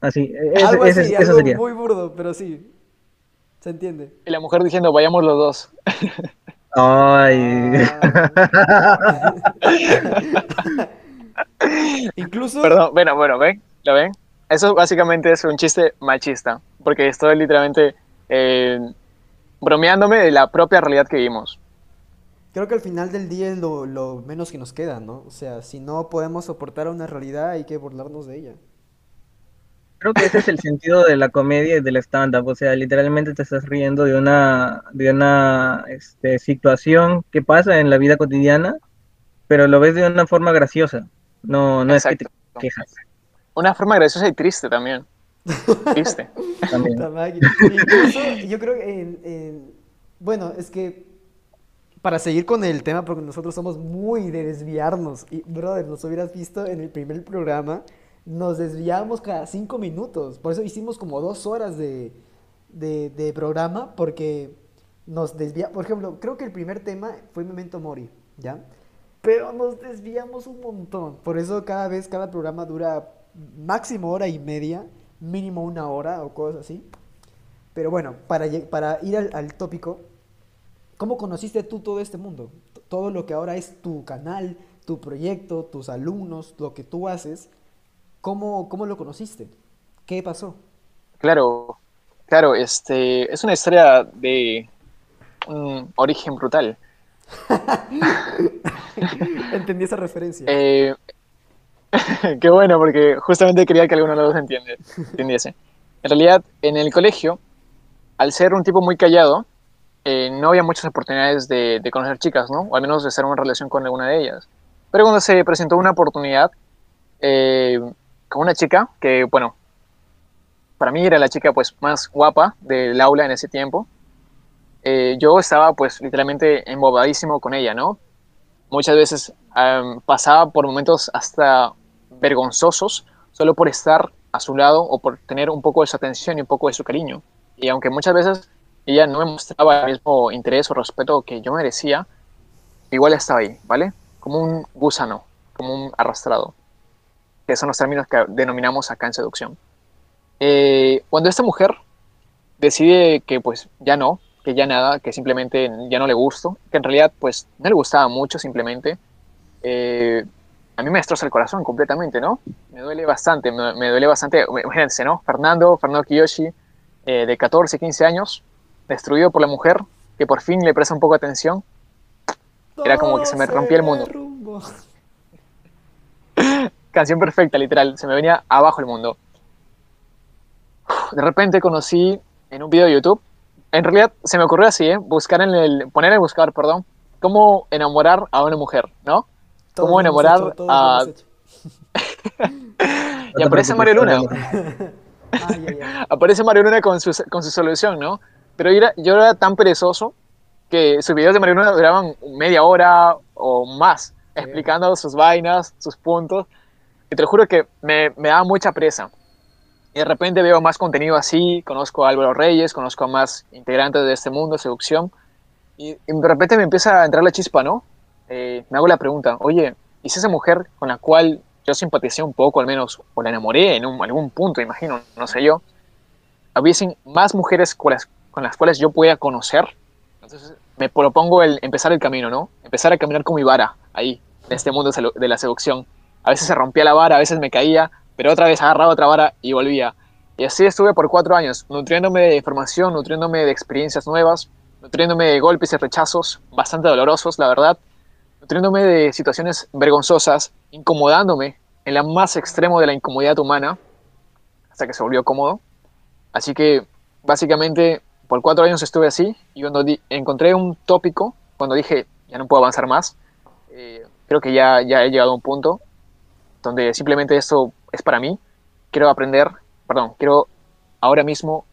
[SPEAKER 3] Así,
[SPEAKER 1] algo así, eso sería. Muy burdo, pero sí, se entiende.
[SPEAKER 2] Y la mujer diciendo, vayamos los dos.
[SPEAKER 3] Ay. Ah.
[SPEAKER 1] Incluso.
[SPEAKER 2] Perdón, bueno, bueno, ven, ¿lo ven? Eso básicamente es un chiste machista, porque esto es literalmente eh, bromeándome de la propia realidad que vimos.
[SPEAKER 1] Creo que al final del día es lo, lo menos que nos queda, ¿no? O sea, si no podemos soportar una realidad, hay que burlarnos de ella.
[SPEAKER 3] Creo que ese es el sentido de la comedia y del stand-up, o sea, literalmente te estás riendo de una, de una este, situación que pasa en la vida cotidiana, pero lo ves de una forma graciosa, no, no es que te quejas.
[SPEAKER 2] Una forma graciosa y triste también. Triste.
[SPEAKER 3] También.
[SPEAKER 1] Incluso, yo creo que en, en- bueno, es que para seguir con el tema, porque nosotros somos muy de desviarnos, y brother, nos hubieras visto en el primer programa, nos desviamos cada cinco minutos, por eso hicimos como dos horas de, de, de programa, porque nos desvía, por ejemplo, creo que el primer tema fue Memento Mori, ¿ya? Pero nos desviamos un montón, por eso cada vez, cada programa dura máximo hora y media, mínimo una hora o cosas así. Pero bueno, para, para ir al, al tópico, ¿cómo conociste tú todo este mundo? Todo lo que ahora es tu canal, tu proyecto, tus alumnos, lo que tú haces, ¿cómo, cómo lo conociste? ¿Qué pasó?
[SPEAKER 2] Claro, claro, este, es una historia de un origen brutal.
[SPEAKER 1] Entendí esa referencia.
[SPEAKER 2] Eh, qué bueno, porque justamente quería que alguno de los dos entiende, entendiese. En realidad, en el colegio, al ser un tipo muy callado, eh, no había muchas oportunidades de, de conocer chicas, ¿no? O al menos de hacer una relación con alguna de ellas. Pero cuando se presentó una oportunidad eh, con una chica, que, bueno, para mí era la chica pues más guapa del aula en ese tiempo, eh, yo estaba pues literalmente embobadísimo con ella, ¿no? Muchas veces em, pasaba por momentos hasta vergonzosos solo por estar a su lado o por tener un poco de su atención y un poco de su cariño. Y aunque muchas veces ella no me mostraba el mismo interés o respeto que yo merecía, igual estaba ahí, ¿vale? Como un gusano, como un arrastrado, que son los términos que denominamos acá en seducción. Eh, cuando esta mujer decide que pues ya no, que ya nada, que simplemente ya no le gusto, que en realidad pues no le gustaba mucho simplemente, eh, a mí me destroza el corazón completamente, ¿no? Me duele bastante, me, me duele bastante, imagínense, ¿no? Fernando, Fernando Kiyoshi, eh, de 14, 15 años, destruido por la mujer, que por fin le presta un poco de atención, era como que se me rompía el mundo. canción perfecta, literal, se me venía abajo el mundo. De repente conocí en un video de YouTube, en realidad se me ocurrió así, ¿eh? buscar en el, poner en el buscador, perdón, cómo enamorar a una mujer, ¿no?
[SPEAKER 1] Todos
[SPEAKER 2] ¿Cómo enamorar
[SPEAKER 1] hecho,
[SPEAKER 2] a-. Y aparece Mario Luna, aparece Mario Luna con su, con su solución, ¿no? Pero yo era, yo era tan perezoso que sus videos de Mario Luna duraban media hora o más, explicando sus vainas, sus puntos. Y te lo juro que me, me daba mucha presa. Y de repente veo más contenido así, conozco a Álvaro Reyes, conozco a más integrantes de este mundo, seducción. Y, y de repente me empieza a entrar la chispa, ¿no? Eh, me hago la pregunta, oye, ¿y si esa mujer con la cual yo simpaticé un poco, al menos, o la enamoré en algún punto, imagino, no sé yo, hubiesen más mujeres con las, con las cuales yo pueda conocer? Entonces me propongo el empezar el camino, ¿no? Empezar a caminar con mi vara ahí, en este mundo de la seducción. A veces se rompía la vara, a veces me caía, pero otra vez agarraba otra vara y volvía. Y así estuve por cuatro años, nutriéndome de información, nutriéndome de experiencias nuevas, nutriéndome de golpes y rechazos bastante dolorosos, la verdad, nutriéndome de situaciones vergonzosas, incomodándome en la más extremo de la incomodidad humana, hasta que se volvió cómodo. Así que básicamente por cuatro años estuve así y cuando encontré un tópico, cuando dije ya no puedo avanzar más, eh, creo que ya, ya he llegado a un punto donde simplemente esto es para mí, quiero aprender, perdón, quiero ahora mismo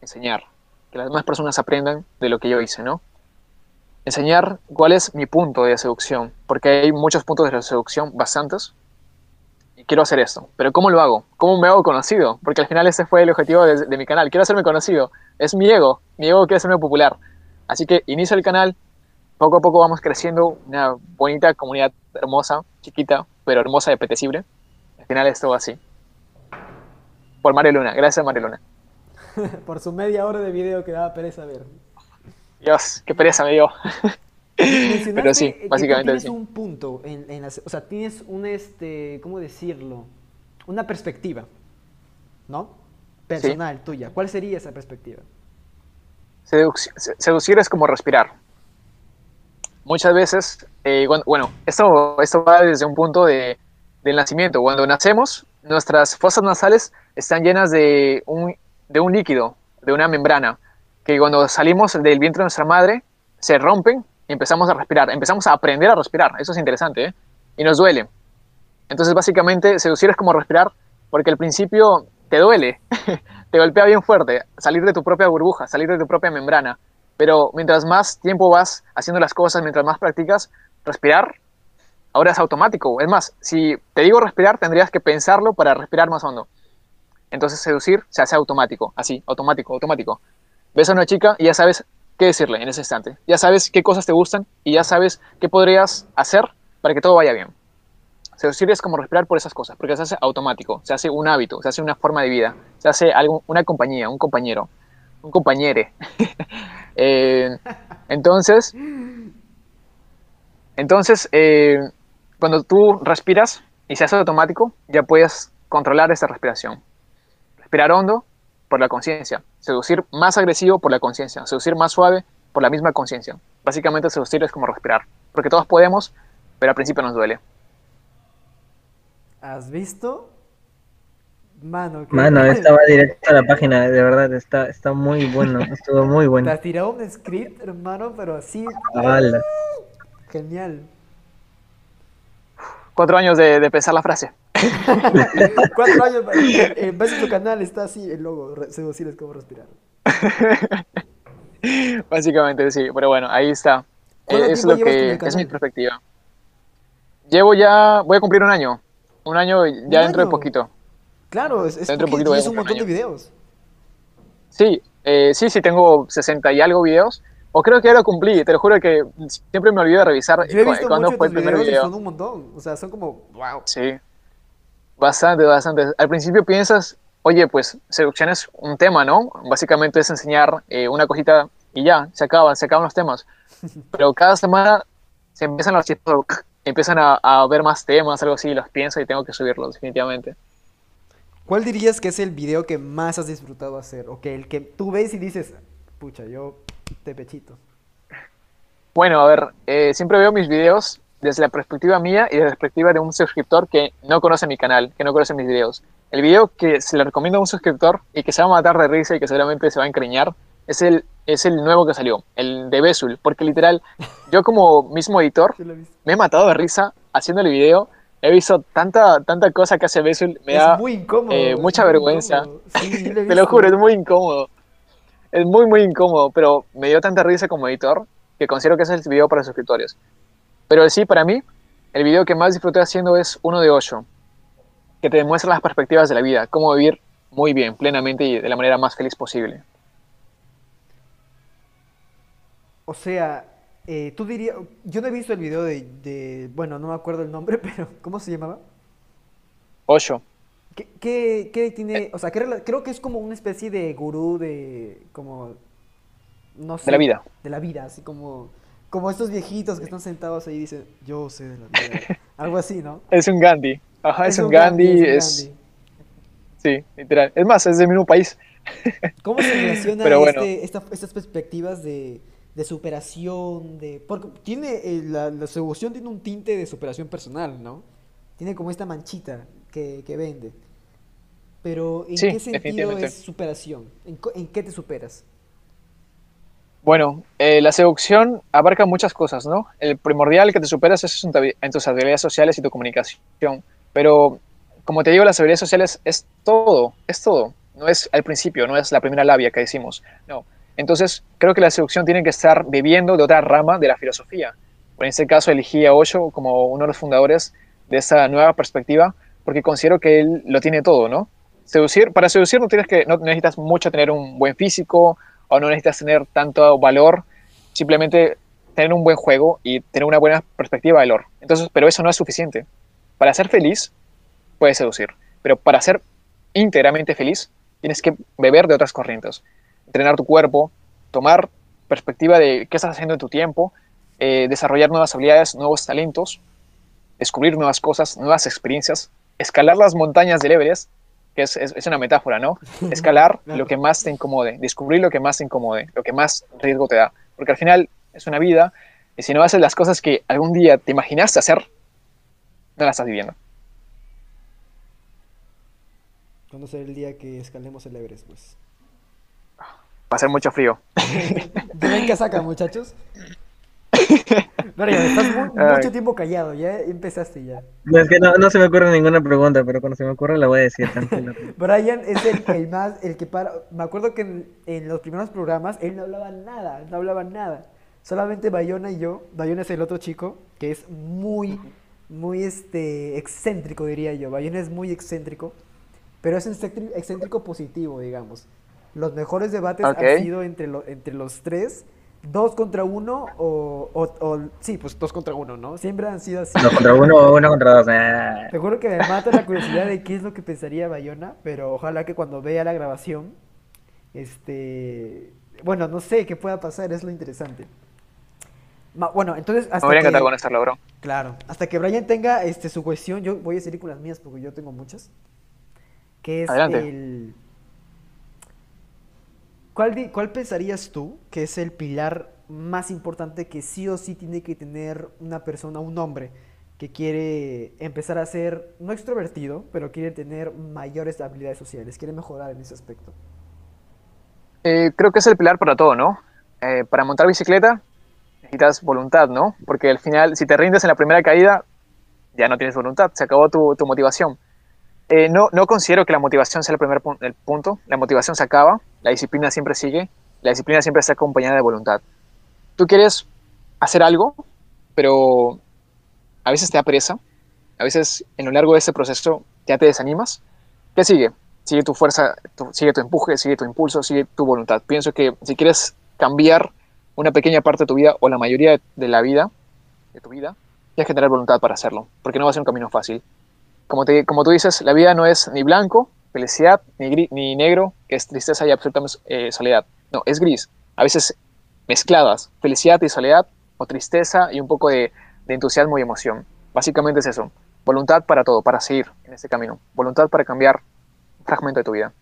[SPEAKER 2] enseñar, que las demás personas aprendan de lo que yo hice, ¿no? Enseñar cuál es mi punto de seducción, porque hay muchos puntos de seducción, bastantes, y quiero hacer esto. Pero ¿cómo lo hago? ¿Cómo me hago conocido? Porque al final ese fue el objetivo de, de mi canal. Quiero hacerme conocido. Es mi ego. Mi ego quiere hacerme popular. Así que inicio el canal. Poco a poco vamos creciendo una bonita comunidad hermosa, chiquita, pero hermosa y apetecible. Al final es todo así. Por Mario Luna. Gracias, Mario Luna.
[SPEAKER 1] Por su media hora de video que daba pereza ver.
[SPEAKER 2] Dios, qué pereza me dio. Pero sí,
[SPEAKER 1] que tú
[SPEAKER 2] básicamente
[SPEAKER 1] tienes
[SPEAKER 2] sí.
[SPEAKER 1] un punto en, en la- o sea, tienes un este, ¿cómo decirlo? Una perspectiva, ¿no? Personal tuya. ¿Cuál sería esa perspectiva?
[SPEAKER 2] Seduc- se- seducir es como respirar. muchas veces, eh, bueno, esto, esto va desde un punto de, del nacimiento. Cuando nacemos, nuestras fosas nasales están llenas de un, de un líquido, de una membrana, que cuando salimos del vientre de nuestra madre, se rompen y empezamos a respirar. Empezamos a aprender a respirar. Eso es interesante, ¿eh? Y nos duele. Entonces, básicamente, seducir es como respirar, porque al principio te duele, te golpea bien fuerte, salir de tu propia burbuja, salir de tu propia membrana. Pero mientras más tiempo vas haciendo las cosas, mientras más practicas, respirar ahora es automático. Es más, si te digo respirar, tendrías que pensarlo para respirar más hondo. Entonces seducir se hace automático, así, automático, automático. Ves a una chica y ya sabes qué decirle en ese instante. Ya sabes qué cosas te gustan y ya sabes qué podrías hacer para que todo vaya bien. Seducir es como respirar por esas cosas, porque se hace automático, se hace un hábito, se hace una forma de vida, se hace algo, una compañía, un compañero, un compañere. Eh, entonces, entonces eh, cuando tú respiras y se hace automático, ya puedes controlar esa respiración. Respirar hondo por la conciencia, seducir más agresivo por la conciencia, seducir más suave por la misma conciencia. Básicamente seducir es como respirar, porque todos podemos, pero al principio nos duele.
[SPEAKER 1] ¿Has visto? Mano,
[SPEAKER 3] Mano, estaba directo a la página, de verdad, está, está muy bueno, estuvo muy bueno.
[SPEAKER 1] Te has tirado un script, hermano, pero así. Genial.
[SPEAKER 2] Cuatro años de, de pensar la frase.
[SPEAKER 1] Cuatro años. En vez de tu canal está así el logo, seducir es como respirar.
[SPEAKER 2] Básicamente, sí, pero bueno, ahí está. Es lo que es mi perspectiva. Llevo ya, voy a cumplir un año. Un año ya dentro de poquito.
[SPEAKER 1] Claro, es, es, dentro de poquito, un montón de videos.
[SPEAKER 2] Sí, eh, sí, sí, tengo 60 y algo videos. O creo que ya lo cumplí, te lo juro que siempre me olvido de revisar
[SPEAKER 1] Yo he visto cuándo fue el primer video. Son un montón, o sea, son como, wow.
[SPEAKER 2] Sí, bastante, bastante. Al principio piensas, oye, pues seducción es un tema, ¿no? Básicamente es enseñar eh, una cosita y ya, se acaban, se acaban los temas. Pero cada semana se empiezan los chistes, empiezan a, a, ver más temas, algo así, los pienso y tengo que subirlos, definitivamente.
[SPEAKER 1] ¿Cuál dirías que es el video que más has disfrutado hacer? O que el que tú ves y dices, pucha, yo te pechito.
[SPEAKER 2] Bueno, a ver, eh, siempre veo mis videos desde la perspectiva mía y desde la perspectiva de un suscriptor que no conoce mi canal, que no conoce mis videos. El video que se le recomiendo a un suscriptor y que se va a matar de risa y que seguramente se va a encariñar es el, es el nuevo que salió, el de Besul, porque literal, yo como mismo editor me he matado de risa haciendo el video. He visto tanta, tanta cosa que hace Besul, me da eh, mucha vergüenza. Te lo juro, es muy incómodo. Es muy, muy incómodo, pero me dio tanta risa como editor que considero que ese es el video para suscriptores. Pero sí, para mí, el video que más disfruté haciendo es uno de 8, que te demuestra las perspectivas de la vida, cómo vivir muy bien, plenamente y de la manera más feliz posible.
[SPEAKER 1] O sea, eh, tú dirías, yo no he visto el video de, de, bueno, no me acuerdo el nombre, pero ¿cómo se llamaba?
[SPEAKER 2] 8.
[SPEAKER 1] ¿Qué, qué, tiene? O sea, creo que es como una especie de gurú de. como. No sé.
[SPEAKER 2] De la vida.
[SPEAKER 1] De la vida, así como. Como estos viejitos que están sentados ahí y dicen, yo sé de la vida. Algo así, ¿no?
[SPEAKER 2] Es un Gandhi. Ajá, es, un, Gandhi. es, Sí, literal. Es más, es del mismo país.
[SPEAKER 1] ¿Cómo se relaciona este, estas perspectivas de, de, superación? de Porque tiene. Eh, la, la seducción tiene un tinte de superación personal, ¿no? Tiene como esta manchita que, vende. Pero ¿en qué sentido es superación? ¿En, qué te superas?
[SPEAKER 2] Bueno, eh, la seducción abarca muchas cosas, ¿no? El primordial que te superas es en tus habilidades sociales y tu comunicación. Pero, como te digo, las habilidades sociales es todo, es todo. No es al principio, no es la primera labia que decimos. No. Entonces, creo que la seducción tiene que estar viviendo de otra rama de la filosofía. En este caso, elegí a Osho como uno de los fundadores de esa nueva perspectiva, porque considero que él lo tiene todo, ¿no? Seducir, para seducir no, tienes que, no necesitas mucho tener un buen físico o no necesitas tener tanto valor, simplemente tener un buen juego y tener una buena perspectiva de valor. Entonces, pero eso no es suficiente. Para ser feliz, puedes seducir, pero para ser íntegramente feliz, tienes que beber de otras corrientes, entrenar tu cuerpo, tomar perspectiva de qué estás haciendo en tu tiempo, eh, desarrollar nuevas habilidades, nuevos talentos, descubrir nuevas cosas, nuevas experiencias, escalar las montañas del Everest, que es, es, una metáfora, ¿no? Escalar lo que más te incomode, descubrir lo que más te incomode, lo que más riesgo te da. Porque al final es una vida Y si no haces las cosas que algún día te imaginaste hacer, no las estás viviendo.
[SPEAKER 1] ¿Cuándo será el día que escalemos el Everest, pues?
[SPEAKER 2] Va a ser mucho frío.
[SPEAKER 1] ¿Ven que saca, muchachos? Brian, estás mu-
[SPEAKER 2] Ay.
[SPEAKER 1] mucho tiempo callado, ya empezaste ya.
[SPEAKER 3] No, es que no, no se me ocurre ninguna pregunta, pero cuando se me ocurre la voy a decir tranquilo.
[SPEAKER 1] Brian es el, el más, el que para... Me acuerdo que en, en los primeros programas él no hablaba nada, no hablaba nada. Solamente Bayona y yo, Bayona es el otro chico, que es muy, muy este, excéntrico, diría yo. Bayona es muy excéntrico, pero es excéntri- excéntrico positivo, digamos. Los mejores debates
[SPEAKER 2] Ok.
[SPEAKER 1] han sido entre, lo- entre los tres, dos contra uno o, o- o- Sí, pues dos contra uno, ¿no? Siempre han sido así.
[SPEAKER 3] Dos contra uno o uno contra dos. ah.
[SPEAKER 1] Te juro que me mata la curiosidad de qué es lo que pensaría Bayona, pero ojalá que cuando vea la grabación, este, bueno, no sé qué pueda pasar, es lo interesante. Ma- bueno, entonces
[SPEAKER 2] Me
[SPEAKER 1] hasta
[SPEAKER 2] hubiera encantado bro.
[SPEAKER 1] claro, hasta que Brian tenga este su cuestión, yo voy a seguir con las mías porque yo tengo muchas. Que es
[SPEAKER 2] Adelante.
[SPEAKER 1] el ¿Cuál, ¿Cuál pensarías tú que es el pilar más importante que sí o sí tiene que tener una persona, un hombre, que quiere empezar a ser, no extrovertido, pero quiere tener mayores habilidades sociales, quiere mejorar en ese aspecto?
[SPEAKER 2] Eh, creo que es el pilar para todo, ¿no? Eh, para montar bicicleta necesitas voluntad, ¿no? Porque al final, si te rindes en la primera caída, ya no tienes voluntad, se acabó tu, tu motivación. Eh, no, no considero que la motivación sea el primer pu- el punto, la motivación se acaba, la disciplina siempre sigue, la disciplina siempre está acompañada de voluntad. Tú quieres hacer algo, pero a veces te da pereza, a veces en lo largo de ese proceso ya te desanimas. ¿Qué sigue? Sigue tu fuerza, sigue tu empuje, sigue tu impulso, sigue tu voluntad. Pienso que si quieres cambiar una pequeña parte de tu vida o la mayoría de- la vida, de tu vida, tienes que tener voluntad para hacerlo, porque no va a ser un camino fácil. Como, como tú dices, la vida no es ni blanco, felicidad, ni, gri- ni negro, que es tristeza y absoluta eh, soledad. No, es gris. A veces mezcladas, felicidad y soledad, o tristeza y un poco de, de entusiasmo y emoción. Básicamente es eso. Voluntad para todo, para seguir en este camino. Voluntad para cambiar un fragmento de tu vida.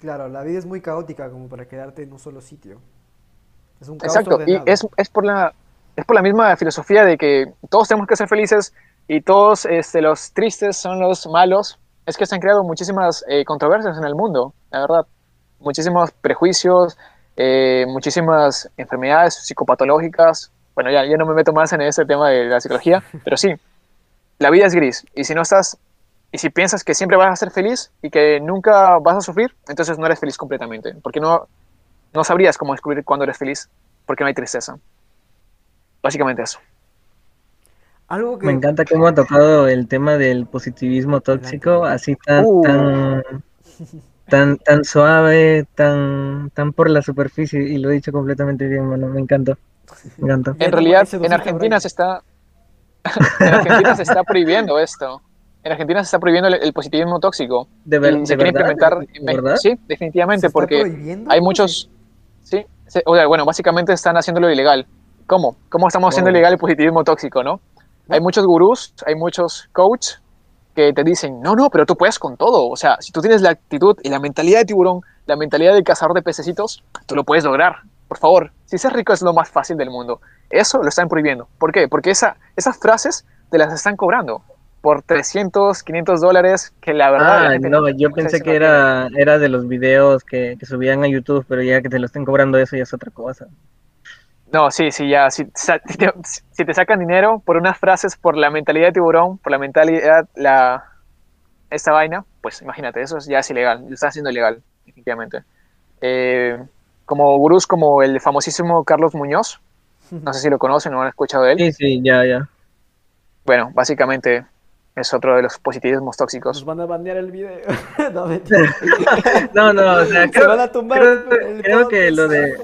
[SPEAKER 1] Claro, la vida es muy caótica como para quedarte en un solo sitio. Es un caos
[SPEAKER 2] Exacto, y es, por la, es por la misma filosofía de que todos tenemos que ser felices y todos este, los tristes son los malos. Es que se han creado muchísimas eh, controversias en el mundo, la verdad. Muchísimos prejuicios, eh, muchísimas enfermedades psicopatológicas. Bueno, ya, ya no me meto más en ese tema de la psicología, pero sí, la vida es gris. Y si no estás, y si piensas que siempre vas a ser feliz y que nunca vas a sufrir, entonces no eres feliz completamente. Porque no, no sabrías cómo descubrir cuándo eres feliz, porque no hay tristeza. Básicamente eso.
[SPEAKER 1] Algo que...
[SPEAKER 3] Me encanta cómo ha tocado el tema del positivismo tóxico, así tan,
[SPEAKER 2] Uh.
[SPEAKER 3] tan, tan, tan suave, tan, tan por la superficie, y lo he dicho completamente bien, mano, me encanta. Me encanta.
[SPEAKER 1] Ya
[SPEAKER 2] En realidad, en Argentina se está. en Argentina se está prohibiendo esto. En Argentina se está prohibiendo el, el positivismo tóxico.
[SPEAKER 3] ¿De, ver-
[SPEAKER 2] y se
[SPEAKER 3] de
[SPEAKER 2] quiere
[SPEAKER 3] verdad?
[SPEAKER 2] implementar
[SPEAKER 3] ¿De
[SPEAKER 2] en México.
[SPEAKER 3] verdad?
[SPEAKER 2] Sí,
[SPEAKER 1] ¿Se
[SPEAKER 2] definitivamente, porque hay
[SPEAKER 1] ¿Cómo
[SPEAKER 2] muchos. Sí, se- o sea, bueno, básicamente están haciéndolo ilegal. ¿Cómo? ¿Cómo estamos haciendo
[SPEAKER 3] Wow.
[SPEAKER 2] ilegal el positivismo tóxico, no? Hay muchos gurús, hay muchos coaches que te dicen, no, no, pero tú puedes con todo. O sea, si tú tienes la actitud y la mentalidad de tiburón, la mentalidad de cazador de pececitos, tú lo puedes lograr. Por favor, si ser rico es lo más fácil del mundo. Eso lo están prohibiendo. ¿Por qué? Porque esa, esas frases te las están cobrando por 300, 500 dólares, que la verdad...
[SPEAKER 3] Ah, no, yo pensé que era de los videos que, que subían a YouTube, pero ya que te lo estén cobrando eso ya es otra cosa.
[SPEAKER 2] No, sí, sí, ya. Si, sa- si te, si te sacan dinero por unas frases, por la mentalidad de tiburón, por la mentalidad, la esta vaina, pues imagínate, eso es- ya es ilegal. Lo están haciendo ilegal, definitivamente. Eh, como gurús como el famosísimo Carlos Muñoz, no sé si lo conocen o han escuchado de él.
[SPEAKER 3] Sí, sí, ya, ya.
[SPEAKER 2] Bueno, básicamente es otro de los positivismos tóxicos.
[SPEAKER 1] Nos van a bandear el video. no.
[SPEAKER 3] No, no, o sea,
[SPEAKER 1] Se
[SPEAKER 3] creo,
[SPEAKER 1] van a tumbar
[SPEAKER 3] creo,
[SPEAKER 1] el- el
[SPEAKER 3] creo que lo de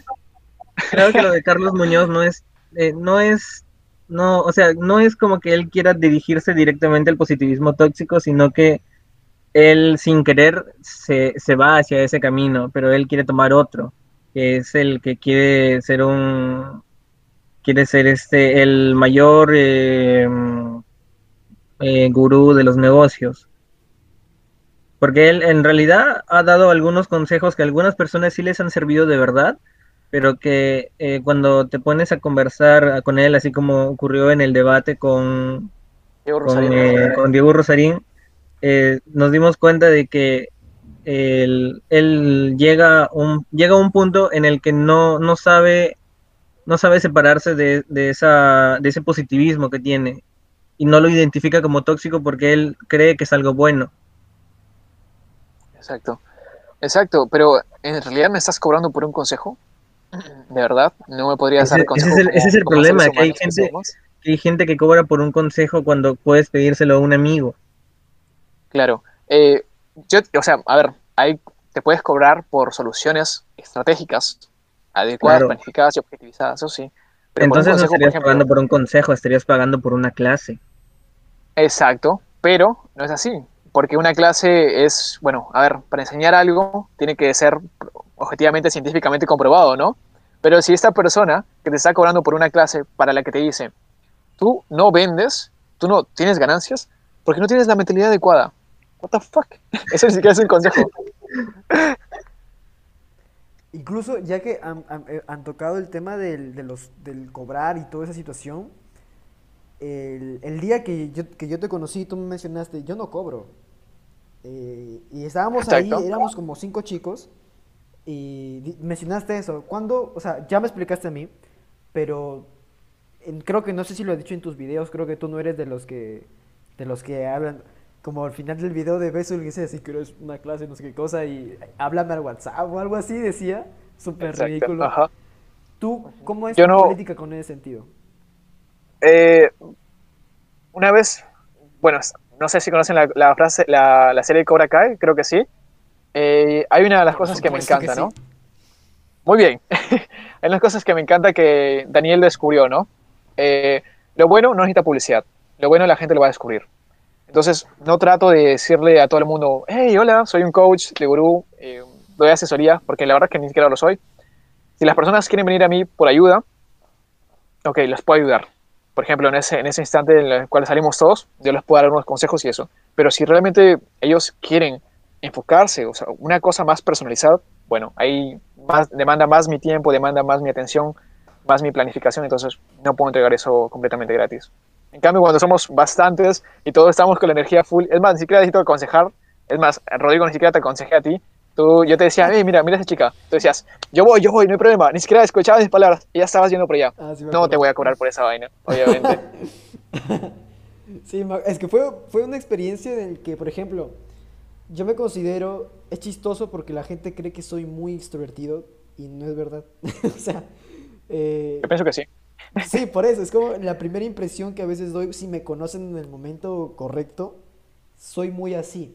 [SPEAKER 3] creo que lo de Carlos Muñoz no es eh, no es no, o sea, no es como que él quiera dirigirse directamente al positivismo tóxico, sino que él sin querer se, se va hacia ese camino, pero él quiere tomar otro, que es el que quiere ser un quiere ser este el mayor eh, eh, gurú de los negocios. Porque él en realidad ha dado algunos consejos que a algunas personas sí les han servido de verdad, pero que eh, cuando te pones a conversar con él, así como ocurrió en el debate con
[SPEAKER 2] Diego
[SPEAKER 3] con,
[SPEAKER 2] Rosarín.
[SPEAKER 3] eh, con Diego Rosarín, eh, nos dimos cuenta de que él, él llega, un, llega a un punto en el que no, no sabe no sabe separarse de, de, esa, de ese positivismo que tiene y no lo identifica como tóxico porque él cree que es algo bueno.
[SPEAKER 2] Exacto. Exacto, pero en realidad me estás cobrando por un consejo. De verdad, no me podrías dar
[SPEAKER 3] Ese,
[SPEAKER 2] consejo.
[SPEAKER 3] ese es el, ese es el
[SPEAKER 2] como- como
[SPEAKER 3] problema, que hay gente, que hay gente que cobra por un consejo cuando puedes pedírselo a un amigo.
[SPEAKER 2] Claro. Eh, yo, o sea, a ver, hay, te puedes cobrar por soluciones estratégicas, adecuadas,
[SPEAKER 3] Claro.
[SPEAKER 2] planificadas y objetivizadas, eso sí. Pero
[SPEAKER 3] Entonces no
[SPEAKER 2] por
[SPEAKER 3] estarías
[SPEAKER 2] ejemplo,
[SPEAKER 3] pagando por un consejo, estarías pagando por una clase.
[SPEAKER 2] Exacto, pero no es así, porque una clase es, bueno, a ver, para enseñar algo tiene que ser objetivamente, científicamente comprobado, ¿no? Pero si esta persona que te está cobrando por una clase para la que te dice, tú no vendes, tú no tienes ganancias, porque no tienes la mentalidad adecuada. What the fuck? Eso ni siquiera es un consejo.
[SPEAKER 1] Incluso ya que han, han- eh, han tocado el tema del, de los, del cobrar y toda esa situación, el, el día que yo, que yo te conocí, tú me mencionaste, yo no cobro. Eh, y estábamos ahí, éramos como cinco chicos, y mencionaste eso. ¿Cuándo? O sea, ya me explicaste a mí, pero en- creo que no sé si lo he dicho en tus videos, creo que tú no eres de los que, de los que hablan. Como al final del video de Beso, que dice así que eres una clase, no sé qué cosa, y háblame al WhatsApp o algo así, decía. Súper ridículo.
[SPEAKER 2] Ajá.
[SPEAKER 1] ¿Tú cómo es
[SPEAKER 2] Yo
[SPEAKER 1] tu
[SPEAKER 2] no-
[SPEAKER 1] política con ese sentido?
[SPEAKER 2] Eh, una vez, bueno, no sé si conocen la, la frase, la, la serie Cobra Kai, creo que sí. Eh, hay una de las
[SPEAKER 1] Por
[SPEAKER 2] cosas que me
[SPEAKER 1] que
[SPEAKER 2] encanta, ¿no?
[SPEAKER 1] sí.
[SPEAKER 2] Muy bien. hay unas cosas que me encanta que Daniel descubrió, ¿no? Eh, lo bueno no necesita publicidad. Lo bueno la gente lo va a descubrir. Entonces, no trato de decirle a todo el mundo, hey, hola, soy un coach de gurú, eh, doy asesoría, porque la verdad es que ni siquiera lo soy. Si las personas quieren venir a mí por ayuda, ok, les puedo ayudar. Por ejemplo, en ese, en ese instante en el cual salimos todos, yo les puedo dar unos consejos y eso. Pero si realmente ellos quieren enfocarse, o sea, una cosa más personalizada, bueno, ahí más, demanda más mi tiempo, demanda más mi atención, más mi planificación, entonces no puedo entregar eso completamente gratis. En cambio, cuando somos bastantes y todos estamos con la energía full, es más, ni siquiera necesito aconsejar, es más, Rodrigo ni siquiera te aconsejé a ti, tú, yo te decía, hey, mira, mira a esa chica, tú decías, yo voy, yo voy, no hay problema, ni siquiera escuchabas mis palabras, y ya estabas yendo por allá.
[SPEAKER 1] Ah, sí
[SPEAKER 2] no te voy a cobrar por esa vaina, obviamente.
[SPEAKER 1] Sí, es que fue, fue una experiencia en la que, por ejemplo, yo me considero, es chistoso porque la gente cree que soy muy extrovertido y no es verdad. o sea, eh,
[SPEAKER 2] yo pienso que sí.
[SPEAKER 1] sí, por eso, es como la primera impresión que a veces doy, si me conocen en el momento correcto, soy muy así.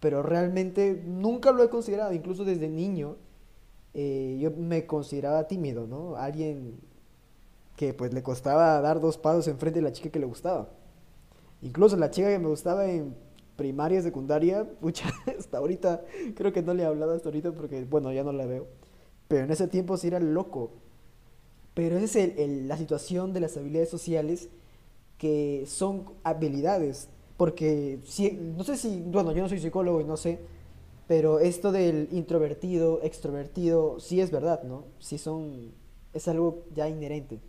[SPEAKER 1] Pero realmente nunca lo he considerado, incluso desde niño, eh, yo me consideraba tímido, ¿no? Alguien que pues le costaba dar dos pasos enfrente de la chica que le gustaba. Incluso la chica que me gustaba en primaria, secundaria, pucha, hasta ahorita, creo que no le he hablado hasta ahorita porque, bueno, ya no la veo. Pero en ese tiempo sí era loco. Pero esa es la situación de las habilidades sociales que son habilidades. Porque, no sé si, bueno, yo no soy psicólogo y no sé, pero esto del introvertido, extrovertido, sí es verdad, ¿no? Sí son, es algo ya inherente.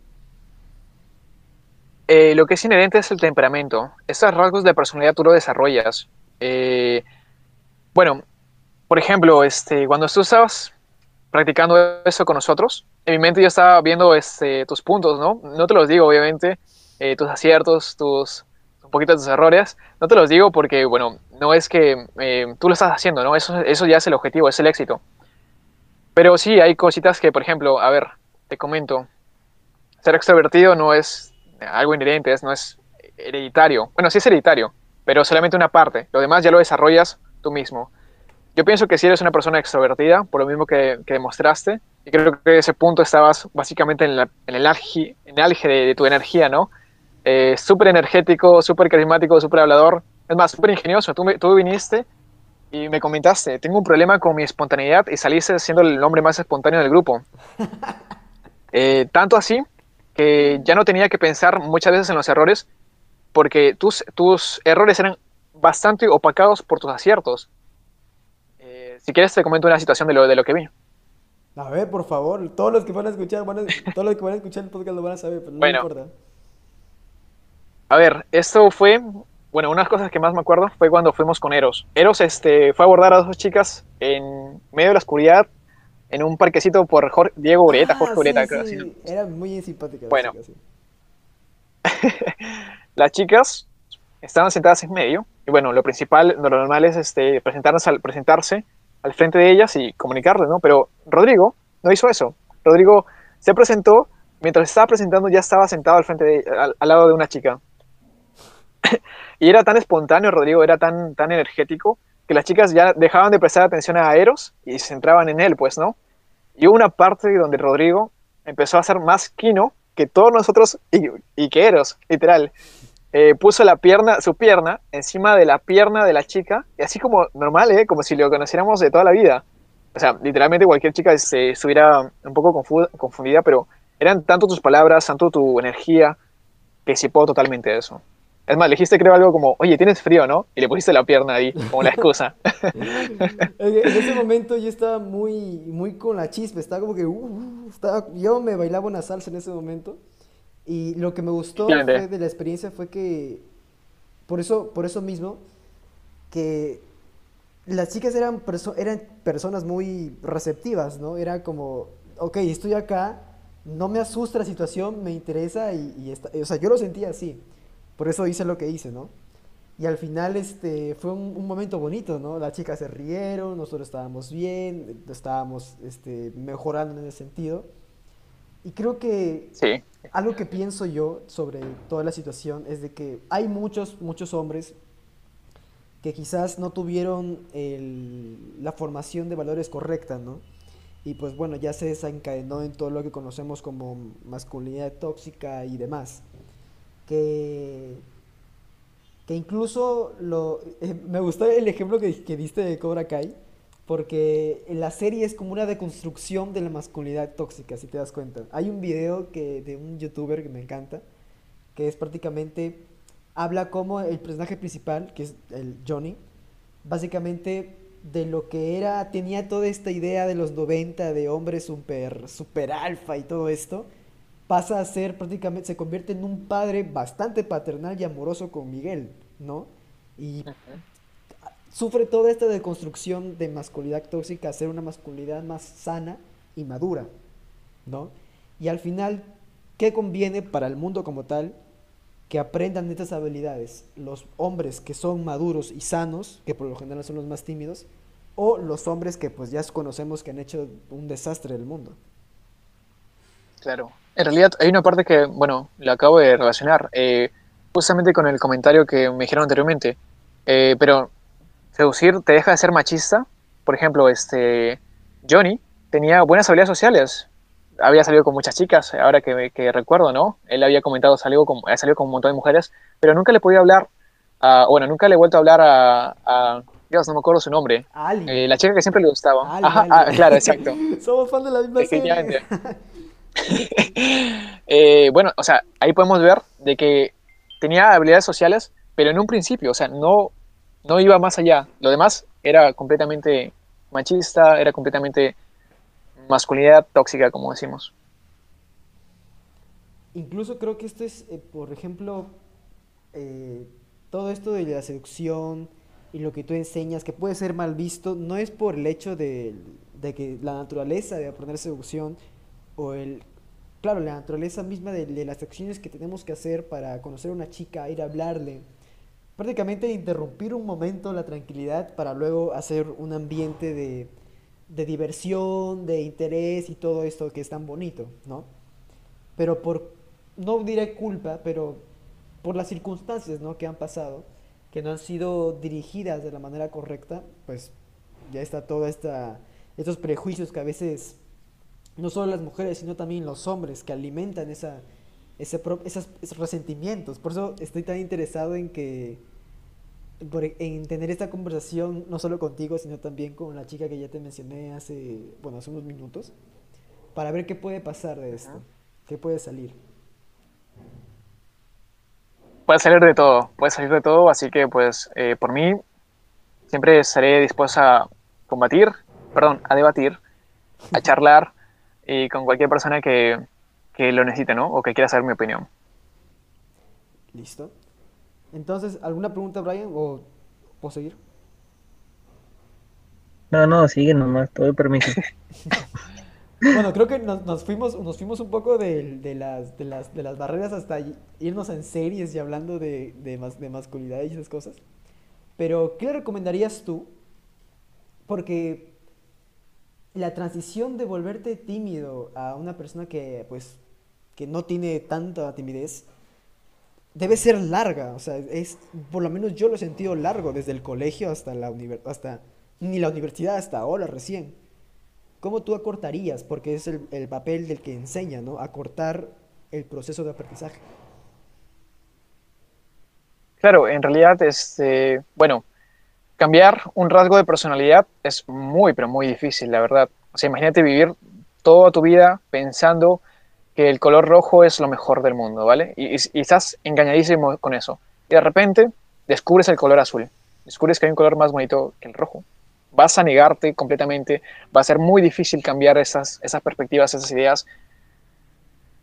[SPEAKER 2] Eh, lo que es inherente es el temperamento. Estos rasgos de personalidad tú lo desarrollas. Eh, bueno, por ejemplo, este, cuando tú estabas practicando eso con nosotros, en mi mente yo estaba viendo este, tus puntos, ¿no? No te los digo, obviamente, eh, tus aciertos, tus un poquito tus errores. No te los digo porque, bueno, no es que tú lo estás haciendo, ¿no? Eso, eso ya es el objetivo, es el éxito. Pero sí, hay cositas que, por ejemplo, a ver, te comento, ser extrovertido no es algo inherente, es, no es hereditario. Bueno, sí es hereditario, pero solamente una parte. Lo demás ya lo desarrollas tú mismo. Yo pienso que si eres una persona extrovertida, por lo mismo que, que demostraste, y creo que ese punto estabas básicamente en, la- en el algi- en el alge de, de tu energía, ¿no? Eh, súper energético, súper carismático, súper hablador. Es más, súper ingenioso. Tú, tú viniste y me comentaste, tengo un problema con mi espontaneidad y saliste siendo el hombre más espontáneo del grupo. Eh, tanto así que ya no tenía que pensar muchas veces en los errores porque tus, tus errores eran bastante opacados por tus aciertos. Eh, si quieres te comento una situación de lo, de lo que vi.
[SPEAKER 1] A ver, por favor, todos los que van a escuchar, van a- todos los que van a escuchar el podcast lo van a saber, pero no
[SPEAKER 2] Bueno.
[SPEAKER 1] importa.
[SPEAKER 2] A ver, esto fue, bueno, unas cosas que más me acuerdo fue cuando fuimos con Eros. Eros este, fue a abordar a dos chicas en medio de la oscuridad en un parquecito por Jorge- Diego Ureta,
[SPEAKER 1] Ah,
[SPEAKER 2] Jorge
[SPEAKER 1] sí,
[SPEAKER 2] Ureta, creo.
[SPEAKER 1] sí,
[SPEAKER 2] así.
[SPEAKER 1] Era muy simpática.
[SPEAKER 2] Bueno.
[SPEAKER 1] chica, sí.
[SPEAKER 2] Las chicas estaban sentadas en medio y bueno, lo principal, lo normal es este, presentarse, al, presentarse al frente de ellas y comunicarles, ¿no? Pero Rodrigo no hizo eso. Rodrigo se presentó, mientras estaba presentando ya estaba sentado al frente de, al, al lado de una chica. y era tan espontáneo, Rodrigo, era tan, tan energético, que las chicas ya dejaban de prestar atención a Eros y se centraban en él, pues, ¿no? Y hubo una parte donde Rodrigo empezó a ser más Kino que todos nosotros y, y que Eros, literal. Eh, puso la pierna, su pierna encima de la pierna de la chica, y así como normal, ¿eh? como si lo conociéramos de toda la vida. O sea, literalmente cualquier chica se estuviera un poco confu- confundida, pero eran tanto tus palabras, tanto tu energía, que disipó totalmente eso. Es más, le dijiste creo algo como, oye, tienes frío, ¿no? Y le pusiste la pierna ahí, como la excusa.
[SPEAKER 1] En, ese momento yo estaba muy, muy con la chispa, estaba como que, uh, uh, estaba, yo me bailaba una salsa en ese momento. Y lo que me gustó fue de la experiencia fue que, por eso, por eso mismo, que las chicas eran, perso- eran personas muy receptivas, ¿no? Era como, ok, estoy acá, no me asusta la situación, me interesa y, y está- o sea, yo lo sentía así. Por eso hice lo que hice, ¿no? Y al final este, fue un, un momento bonito, ¿no? Las chicas se rieron, nosotros estábamos bien, estábamos este, mejorando en ese sentido. Y creo que
[SPEAKER 2] Sí,
[SPEAKER 1] algo que pienso yo sobre toda la situación es de que hay muchos, muchos hombres que quizás no tuvieron el- la formación de valores correcta, ¿no? Y pues bueno, ya se desencadenó en todo lo que conocemos como masculinidad tóxica y demás. Que, que incluso lo, eh, me gustó el ejemplo que, que diste de Cobra Kai, porque la serie es como una deconstrucción de la masculinidad tóxica, si te das cuenta. Hay un video que, de un youtuber que me encanta, que es prácticamente, habla como el personaje principal, que es el Johnny, básicamente de lo que era, tenía toda esta idea de los 90 de hombre super, super alfa y todo esto, pasa a ser prácticamente, se convierte en un padre bastante paternal y amoroso con Miguel, ¿no? Y sufre toda esta deconstrucción de masculinidad tóxica a ser una masculinidad más sana y madura, ¿no? Y al final, ¿qué conviene para el mundo como tal? Que aprendan estas habilidades, los hombres que son maduros y sanos, que por lo general son los más tímidos, o los hombres que pues ya conocemos que han hecho un desastre del mundo.
[SPEAKER 2] Claro. En realidad hay una parte que, bueno, la acabo de relacionar, eh, justamente con el comentario que me dijeron anteriormente. Eh, pero seducir te deja de ser machista. Por ejemplo, este Johnny tenía buenas habilidades sociales. Había salido con muchas chicas, ahora que, que recuerdo, ¿no? Él había comentado, salió con, ha salido con un montón de mujeres, pero nunca le podía hablar, a, bueno, nunca le he vuelto a hablar a, a Dios, no me acuerdo su nombre.
[SPEAKER 1] Ali.
[SPEAKER 2] Eh, la chica que siempre le gustaba.
[SPEAKER 1] Ali,
[SPEAKER 2] Ajá,
[SPEAKER 1] Ali.
[SPEAKER 2] ah, claro, exacto.
[SPEAKER 1] Somos fan de la misma serie.
[SPEAKER 2] Eh, bueno, o sea, ahí podemos ver de que tenía habilidades sociales, pero en un principio, o sea, no, no iba más allá. Lo demás era completamente machista, era completamente masculinidad tóxica, como decimos.
[SPEAKER 1] Incluso creo que esto es, eh, por ejemplo, eh, todo esto de la seducción y lo que tú enseñas, que puede ser mal visto, no es por el hecho de, de que la naturaleza de aprender seducción o el, claro, la naturaleza misma de, las acciones que tenemos que hacer para conocer a una chica, ir a hablarle, prácticamente interrumpir un momento la tranquilidad para luego hacer un ambiente de, de diversión, de interés y todo esto que es tan bonito, ¿no? pero por, no diré culpa, pero por las circunstancias, ¿no? que han pasado, que no han sido dirigidas de la manera correcta, pues ya está todo esta, estos prejuicios que a veces no solo las mujeres, sino también los hombres que alimentan esa, ese esas- esos resentimientos. Por eso estoy tan interesado en que por- en tener esta conversación no solo contigo, sino también con la chica que ya te mencioné hace, bueno, hace unos minutos, para ver qué puede pasar de esto, qué puede salir.
[SPEAKER 2] Puede salir de todo, puede salir de todo, así que pues eh, por mí siempre estaré dispuesta a combatir, perdón, a debatir a charlar y con cualquier persona que, que lo necesite, ¿no? O que quiera saber mi opinión.
[SPEAKER 1] Listo. Entonces, ¿alguna pregunta, Brian? ¿O puedo seguir?
[SPEAKER 3] No, no, sigue nomás, todo el permiso.
[SPEAKER 1] Bueno, creo que nos, nos fuimos, nos fuimos un poco de, de las, de, las, de las barreras hasta irnos en series y hablando de, de, mas- de masculinidad y esas cosas. Pero, ¿qué le recomendarías tú? Porque la transición de volverte tímido a una persona que, pues, que no tiene tanta timidez, debe ser larga. O sea, es, por lo menos yo lo he sentido largo desde el colegio hasta la univer- hasta, ni la universidad, hasta ahora recién. ¿Cómo tú acortarías? Porque es el, el papel del que enseña, ¿no? Acortar el proceso de aprendizaje.
[SPEAKER 2] Claro, en realidad, este, bueno, cambiar un rasgo de personalidad es muy, pero muy difícil, la verdad. O sea, imagínate vivir toda tu vida pensando que el color rojo es lo mejor del mundo, ¿vale? Y, estás engañadísimo con eso. Y de repente descubres el color azul, descubres que hay un color más bonito que el rojo. Vas a negarte completamente, va a ser muy difícil cambiar esas, esas perspectivas, esas ideas.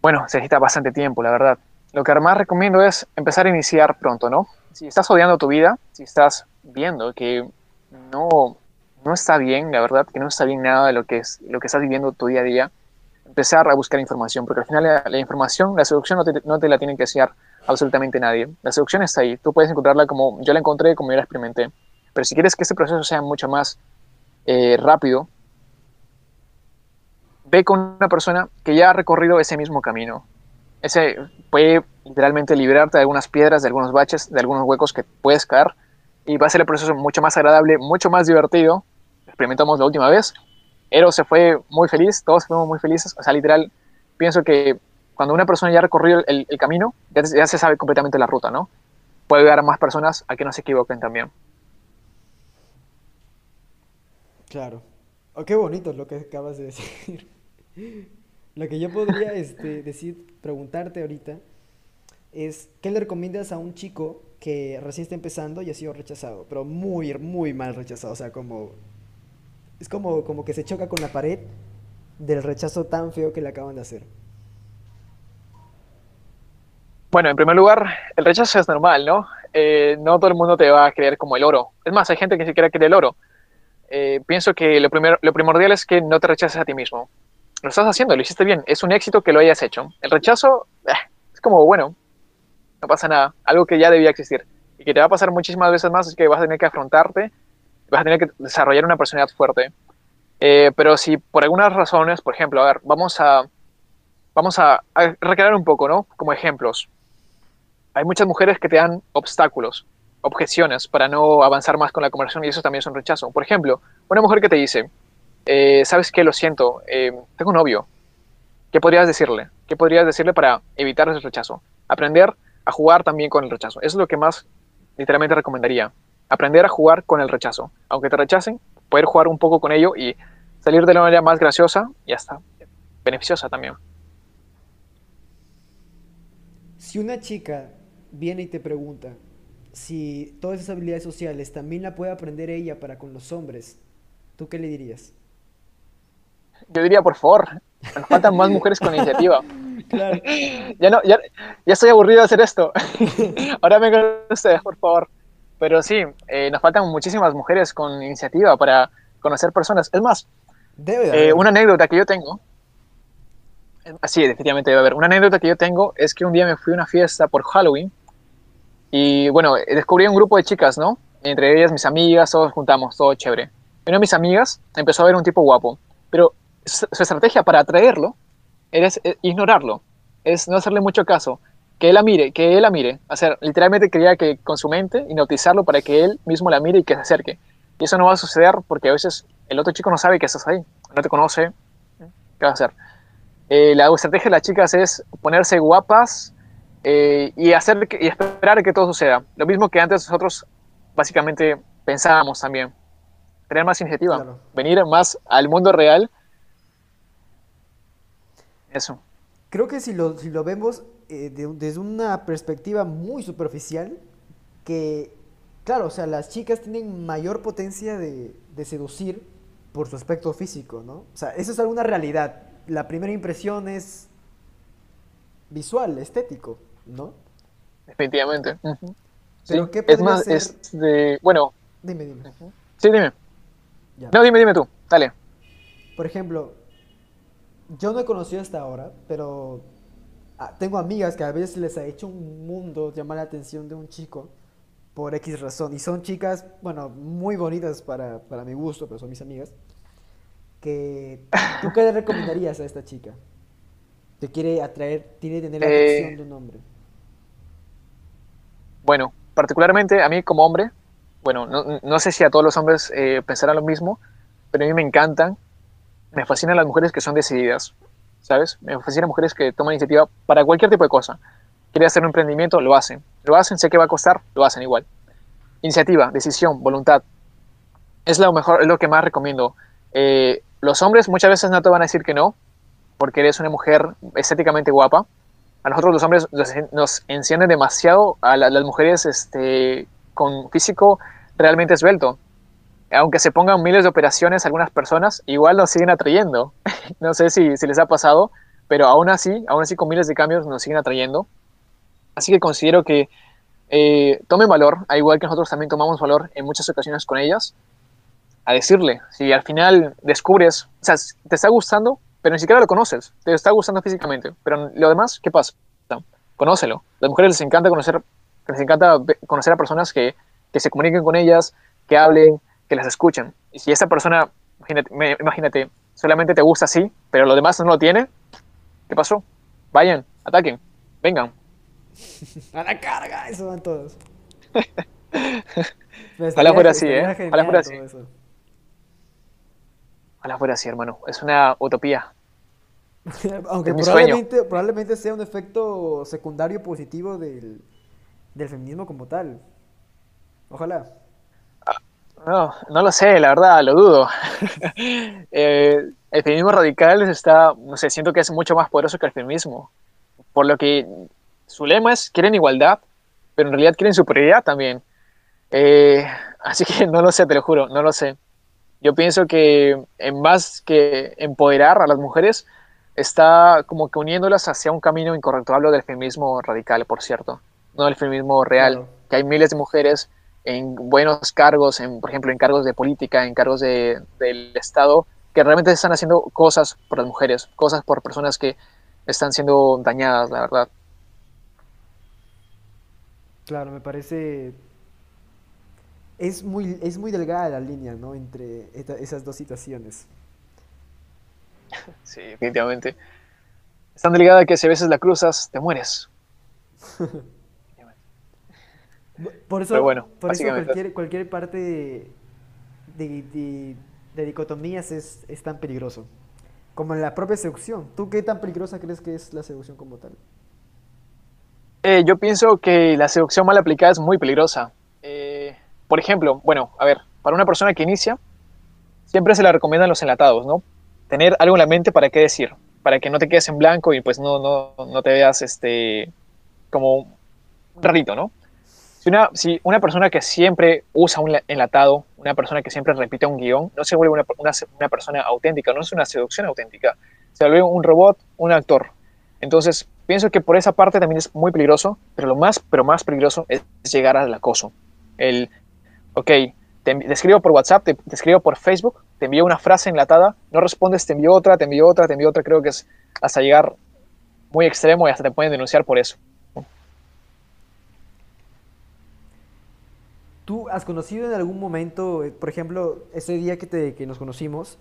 [SPEAKER 2] Bueno, se necesita bastante tiempo, la verdad. Lo que más recomiendo es empezar a iniciar pronto, ¿no? Si estás odiando tu vida, si estás viendo que no, no está bien, la verdad, que no está bien nada de lo que, es, lo que estás viviendo tu día a día, empezar a buscar información, porque al final la, información, la seducción no te, no te la tiene que enseñar absolutamente nadie. La seducción está ahí, tú puedes encontrarla como yo la encontré, como yo la experimenté. Pero si quieres que este proceso sea mucho más eh, rápido, ve con una persona que ya ha recorrido ese mismo camino. Ese puede literalmente liberarte de algunas piedras, de algunos baches, de algunos huecos que puedes caer y va a ser el proceso mucho más agradable, mucho más divertido. Experimentamos la última vez. Ero se fue muy feliz, todos fuimos muy felices. O sea, literal, pienso que cuando una persona ya ha recorrido el, camino, ya, ya, se sabe completamente la ruta, ¿no? Puede ayudar a más personas a que no se equivoquen también.
[SPEAKER 1] Claro. Oh, qué bonito lo que acabas de decir. Lo que yo podría este, decir, preguntarte ahorita, es ¿qué le recomiendas a un chico que recién está empezando y ha sido rechazado? Pero muy, muy mal rechazado. O sea, como. Es como, como que se choca con la pared del rechazo tan feo que le acaban de hacer.
[SPEAKER 2] Bueno, en primer lugar, el rechazo es normal, ¿no? Eh, no todo el mundo te va a creer como el oro. Es más, hay gente que ni siquiera quiere el oro. Eh, pienso que lo, primero, lo primordial es que no te rechaces a ti mismo. Lo estás haciendo, lo hiciste bien. Es un éxito que lo hayas hecho. El rechazo eh, es como, bueno, no pasa nada. Algo que ya debía existir. Y que te va a pasar muchísimas veces más es que vas a tener que afrontarte, vas a tener que desarrollar una personalidad fuerte. Eh, pero si por algunas razones, por ejemplo, a ver, vamos a, vamos a, recrear un poco, ¿no? Como ejemplos. Hay muchas mujeres que te dan obstáculos, objeciones para no avanzar más con la conversación y eso también es un rechazo. Por ejemplo, una mujer que te dice, eh, ¿sabes qué? Lo siento, eh, tengo un novio. ¿Qué podrías decirle? ¿Qué podrías decirle para evitar ese rechazo? Aprender a jugar también con el rechazo. Eso es lo que más literalmente recomendaría. Aprender a jugar con el rechazo. Aunque te rechacen, poder jugar un poco con ello y salir de la manera más graciosa y hasta beneficiosa también.
[SPEAKER 1] Si una chica viene y te pregunta si todas esas habilidades sociales también la puede aprender ella para con los hombres, ¿tú qué le dirías?
[SPEAKER 2] Yo diría, por favor, nos faltan más mujeres con iniciativa.
[SPEAKER 1] Claro.
[SPEAKER 2] Ya, no, ya, ya estoy aburrido de hacer esto. Ahora vengan ustedes, por favor. Pero sí, eh, nos faltan muchísimas mujeres con iniciativa para conocer personas. Es más,
[SPEAKER 1] Debe
[SPEAKER 2] eh, una anécdota que yo tengo. Sí, definitivamente debe haber. Una anécdota que yo tengo es que un día me fui a una fiesta por Halloween y bueno, descubrí un grupo de chicas, ¿no? Entre ellas mis amigas, todos juntamos, todo chévere. Una de mis amigas empezó a ver un tipo guapo, pero su estrategia para atraerlo era ignorarlo, es no hacerle mucho caso, que él la mire, que él la mire. O sea, literalmente quería que con su mente hipnotizarlo para que él mismo la mire y que se acerque. Y eso no va a suceder porque a veces el otro chico no sabe que estás ahí, no te conoce. ¿Qué va a hacer? Eh, la estrategia de las chicas es ponerse guapas eh, y, hacer y esperar que todo suceda. Lo mismo que antes nosotros básicamente pensábamos también. Tener más iniciativa, claro. venir más al mundo real. Eso.
[SPEAKER 1] Creo que si lo, si lo vemos eh, de, desde una perspectiva muy superficial, que, claro, o sea, las chicas tienen mayor potencia de, de seducir por su aspecto físico, ¿no? O sea, eso es alguna realidad. La primera impresión es visual, estético, ¿no?
[SPEAKER 2] Definitivamente. Ujú.
[SPEAKER 1] Pero
[SPEAKER 2] Sí,
[SPEAKER 1] ¿qué
[SPEAKER 2] es más,
[SPEAKER 1] ser?
[SPEAKER 2] es de... Bueno,
[SPEAKER 1] Dime, dime.
[SPEAKER 2] sí, dime.
[SPEAKER 1] Ya.
[SPEAKER 2] No, dime, dime tú. Dale.
[SPEAKER 1] Por ejemplo, yo no he conocido hasta ahora, pero ah, tengo amigas que a veces les ha hecho un mundo llamar la atención de un chico por X razón. Y son chicas, bueno, muy bonitas para, para mi gusto, pero son mis amigas. Que, ¿Tú qué le recomendarías a esta chica? Que quiere atraer, tiene que tener la
[SPEAKER 2] Eh,
[SPEAKER 1] atención de un hombre.
[SPEAKER 2] Bueno, particularmente a mí como hombre, bueno, no, no sé si a todos los hombres eh, pensarán lo mismo, pero a mí me encantan, me fascinan las mujeres que son decididas, ¿sabes? Me fascinan mujeres que toman iniciativa para cualquier tipo de cosa. Quiere hacer un emprendimiento, lo hacen. Lo hacen, sé que va a costar, lo hacen igual. Iniciativa, decisión, voluntad. Es lo mejor, es lo que más recomiendo. Eh, los hombres muchas veces no te van a decir que no, porque eres una mujer estéticamente guapa. A nosotros los hombres nos, encienden demasiado a la- las mujeres este, con físico realmente esbelto. Aunque se pongan miles de operaciones algunas personas, igual nos siguen atrayendo. no sé si, si les ha pasado, pero aún así, aún así con miles de cambios nos siguen atrayendo. Así que considero que eh, tomen valor, al igual que nosotros también tomamos valor en muchas ocasiones con ellas, a decirle, si al final descubres, o sea, te está gustando, pero ni siquiera lo conoces, te está gustando físicamente, pero lo demás, ¿qué pasa? Conócelo. Las mujeres les encanta conocer, les encanta conocer a personas que, que se comuniquen con ellas, que hablen, que las escuchen. Y si esa persona, imagínate, me- imagínate, solamente te gusta así, pero lo demás no lo tiene, ¿qué pasó? Vayan, ataquen, vengan.
[SPEAKER 1] ¡A la carga! Eso van todos. Pero
[SPEAKER 2] Ojalá
[SPEAKER 1] estaría-
[SPEAKER 2] fuera así, ¿eh? Ojalá fuera así. Ojalá fuera así, hermano. Es una utopía.
[SPEAKER 1] Aunque probablemente, probablemente sea un efecto secundario positivo del, del feminismo como tal. Ojalá.
[SPEAKER 2] No, no lo sé, la verdad, lo dudo. Eh, el feminismo radical está, no sé, siento que es mucho más poderoso que el feminismo. Por lo que su lema es quieren igualdad, pero en realidad quieren superioridad también. Eh, así que no lo sé, te lo juro, no lo sé. Yo pienso que en más que empoderar a las mujeres, está como que uniéndolas hacia un camino incorrecto. Hablo del feminismo radical, por cierto, no del feminismo real,
[SPEAKER 1] Claro.
[SPEAKER 2] que hay miles de mujeres en buenos cargos, en, por ejemplo, en cargos de política, en cargos de, del Estado, que realmente están haciendo cosas por las mujeres, cosas por personas que están siendo dañadas, la verdad.
[SPEAKER 1] Claro, me parece. Es muy, es muy delgada la línea, ¿no? Entre esta- esas dos situaciones.
[SPEAKER 2] Sí, definitivamente. Es tan delicada que si a veces la cruzas, te mueres.
[SPEAKER 1] Por eso,
[SPEAKER 2] Pero bueno,
[SPEAKER 1] por eso cualquier, cualquier parte de, de, de- de dicotomías es, es tan peligroso. Como en la propia seducción. ¿Tú qué tan peligrosa crees que es la seducción como tal?
[SPEAKER 2] Eh, yo pienso que la seducción mal aplicada es muy peligrosa. Eh, por ejemplo, bueno, a ver, para una persona que inicia, siempre se le recomiendan los enlatados, ¿no? Tener algo en la mente para qué decir, para que no te quedes en blanco y pues no, no, no te veas este, como un rarito, ¿no? Si una, persona que siempre usa un la- enlatado, una persona que siempre repite un guion, no se vuelve una, una, persona auténtica, no es una seducción auténtica, se vuelve un robot, un actor. Entonces, pienso que por esa parte también es muy peligroso, pero lo más, pero más peligroso es llegar al acoso. El, ok, te escribo por WhatsApp, te, te escribo por Facebook, te envío una frase enlatada, no respondes, te envío otra, te envío otra, te envío otra, creo que es hasta llegar muy extremo y hasta te pueden denunciar por eso.
[SPEAKER 1] ¿Tú has conocido en algún momento, eh, por ejemplo, ese día que, te, que nos conocimos,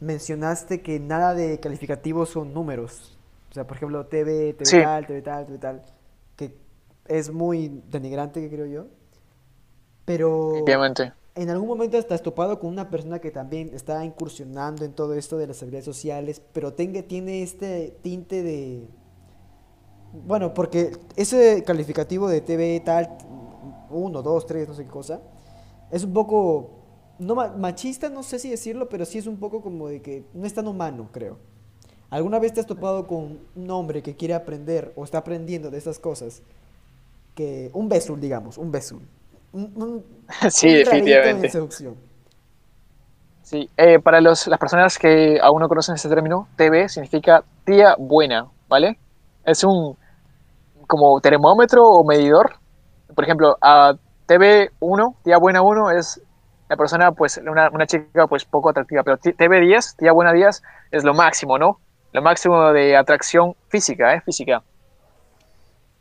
[SPEAKER 1] mencionaste que nada de calificativos son números? O sea, por ejemplo, TV, TV
[SPEAKER 2] Sí.
[SPEAKER 1] tal, TV tal, TV tal, que es muy denigrante, creo yo. Pero
[SPEAKER 2] Definitivamente.
[SPEAKER 1] en algún momento estás topado con una persona que también está incursionando en todo esto de las habilidades sociales, pero tenga, tiene este tinte de... Bueno, porque ese calificativo de TV tal, uno, dos, tres, no sé qué cosa, es un poco, no ma- machista, no sé si decirlo, pero sí es un poco como de que no es tan humano, creo. ¿Alguna vez te has topado con un hombre que quiere aprender o está aprendiendo de esas cosas? Que un besul, digamos, un besul. Un, un-
[SPEAKER 2] Sí,
[SPEAKER 1] un
[SPEAKER 2] definitivamente.
[SPEAKER 1] seducción.
[SPEAKER 2] Sí, eh, para los, las personas que aún no conocen este término, TB significa tía buena, ¿vale? Es un como termómetro o medidor. Por ejemplo, a TB1, tía buena 1, es la persona, pues, una, chica, pues, poco atractiva, pero TB10, tía buena 10, es lo máximo, ¿no? Lo máximo de atracción física, ¿eh? Física.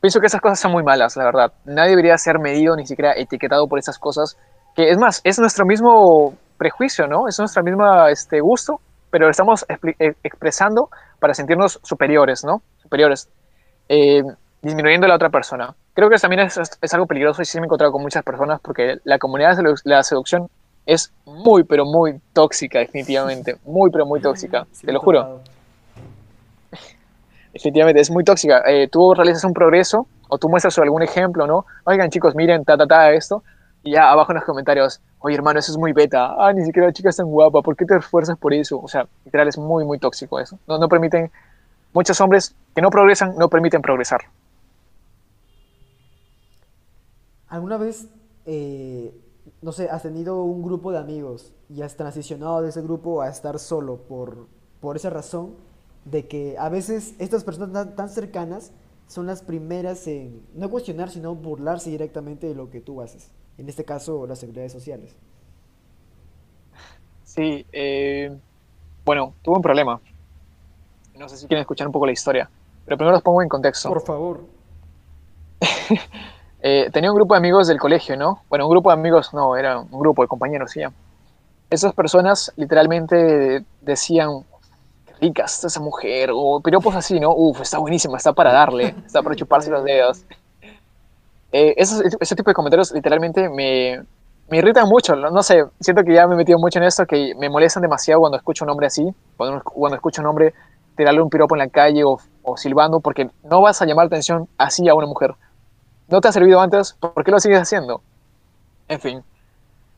[SPEAKER 2] Pienso que esas cosas son muy malas, la verdad. Nadie debería ser medido, ni siquiera etiquetado por esas cosas, que es más, es nuestro mismo prejuicio, ¿no? Es nuestro mismo este, gusto, pero lo estamos eh, expresando para sentirnos superiores, ¿no? Superiores, eh, disminuyendo a la otra persona. Creo que también es, es, algo peligroso y sí me he encontrado con muchas personas porque la comunidad de la seducción es muy, pero muy tóxica, definitivamente. Muy, pero muy tóxica, te lo juro. Definitivamente, es muy tóxica. Eh, tú realizas un progreso o tú muestras algún ejemplo, ¿no? Oigan, chicos, miren, ta, ta, ta, esto. Y ya abajo en los comentarios, oye, hermano, eso es muy beta. Ah, ni siquiera la chica es tan guapa. ¿Por qué te esfuerzas por eso? O sea, literal, es muy, muy tóxico eso. No, no permiten, muchos hombres que no progresan, no permiten progresar.
[SPEAKER 1] ¿Alguna vez, eh, no sé, has tenido un grupo de amigos y has transicionado de ese grupo a estar solo por, por esa razón de que a veces estas personas tan, cercanas son las primeras en no cuestionar, sino burlarse directamente de lo que tú haces? En este caso, las seguridades sociales.
[SPEAKER 2] Sí, eh, bueno, tuve un problema. No sé si quieren escuchar un poco la historia, pero primero los pongo en contexto.
[SPEAKER 1] Por favor.
[SPEAKER 2] Eh, tenía un grupo de amigos del colegio, ¿no? Bueno, un grupo de amigos, no, era un grupo de compañeros, sí. Esas personas literalmente decían, qué rica está esa mujer, o piropos así, ¿no? Uf, está buenísima, está para darle, está para chuparse los dedos. Eh, ese tipo de comentarios literalmente me, me irritan mucho, no, sé, siento que ya me he metido mucho en esto, que me molestan demasiado cuando escucho un hombre así, cuando, cuando escucho un hombre tirarle un piropo en la calle o, o silbando, porque no vas a llamar atención así a una mujer no te ha servido antes, ¿por qué lo sigues haciendo? En fin,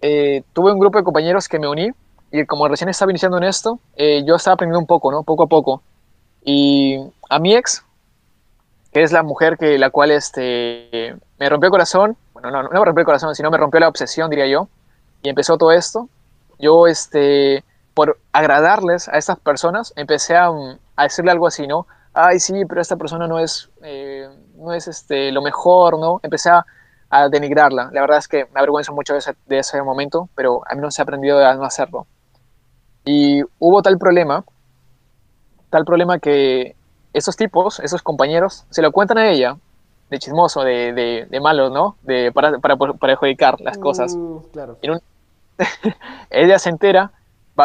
[SPEAKER 2] eh, tuve un grupo de compañeros que me uní y como recién estaba iniciando en esto, eh, yo estaba aprendiendo un poco, ¿no? Poco a poco. Y a mi ex, que es la mujer que la cual este, me rompió el corazón, bueno, no, me rompió el corazón, sino me rompió la obsesión, diría yo, y empezó todo esto. Yo, este, por agradarles a estas personas, empecé a, a decirle algo así, ¿no? Ay, sí, pero esta persona no es... Eh, no es este, lo mejor, ¿no? Empecé a, denigrarla. La verdad es que me avergüenzo mucho de ese, de ese momento, pero a mí no se ha aprendido a no hacerlo. Y hubo tal problema, tal problema que esos tipos, esos compañeros, se lo cuentan a ella, de chismoso, de, de, de malo, ¿no? De, para, para, para perjudicar las cosas.
[SPEAKER 1] Uh, claro.
[SPEAKER 2] ella se entera,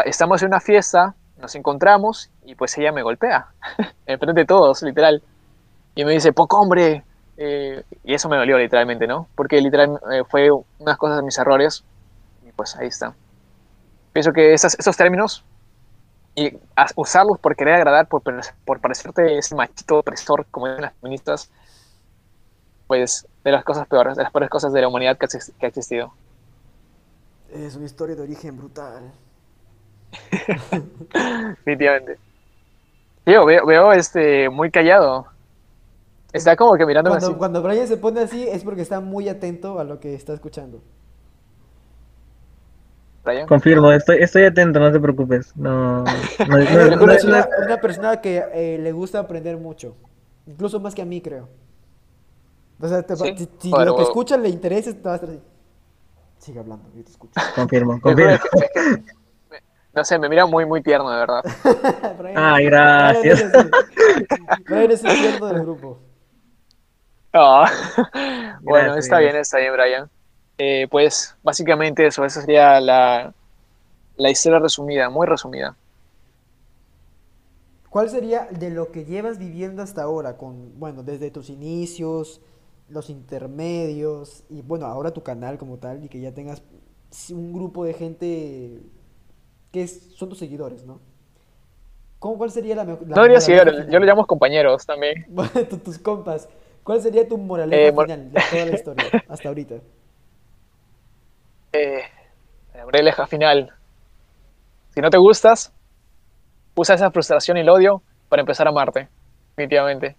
[SPEAKER 2] estamos en una fiesta, nos encontramos y pues ella me golpea, enfrente de todos, literal. Y me dice, poco hombre. Eh, y eso me dolió literalmente, ¿no? Porque literalmente eh, fue unas cosas de mis errores. Y pues ahí está. Pienso que esos, esos términos y usarlos por querer agradar, por, por parecerte ese machito opresor, como dicen las feministas, pues de las cosas peores, de las peores cosas de la humanidad que, que ha existido.
[SPEAKER 1] Es una historia de origen brutal.
[SPEAKER 2] Definitivamente. Yo veo, veo este, muy callado. Está como que mirando
[SPEAKER 1] cuando, Cuando Brian se pone así es porque está muy atento a lo que está escuchando.
[SPEAKER 3] Brian. Confirmo, estoy, estoy atento, no te preocupes. No, no,
[SPEAKER 1] es una, persona que eh, le gusta aprender mucho. Incluso más que a mí, creo. O sea, si, lo que escucha le interesa, te va a estar así. Sigue hablando, yo te escucho.
[SPEAKER 3] Confirmo, confirmo.
[SPEAKER 2] No sé, me mira muy, muy tierno, de verdad.
[SPEAKER 3] Ay, gracias.
[SPEAKER 1] Brian es el tierno del grupo.
[SPEAKER 2] Ah, bueno, está bien, está bien, Brian. Eh, pues básicamente eso, esa sería la, la historia resumida, muy resumida.
[SPEAKER 1] ¿Cuál sería de lo que llevas viviendo hasta ahora, con, bueno, desde tus inicios, los intermedios y bueno, ahora tu canal como tal y que ya tengas un grupo de gente que son tus seguidores, ¿no? ¿Cómo, ¿Cuál sería la mejor?
[SPEAKER 2] No diría seguidores, yo lo llamo compañeros también.
[SPEAKER 1] tus compas. ¿Cuál sería tu moraleja eh, final de toda la historia hasta ahorita?
[SPEAKER 2] Eh, la moraleja final. Si no te gustas, usa esa frustración y el odio para empezar a amarte, definitivamente.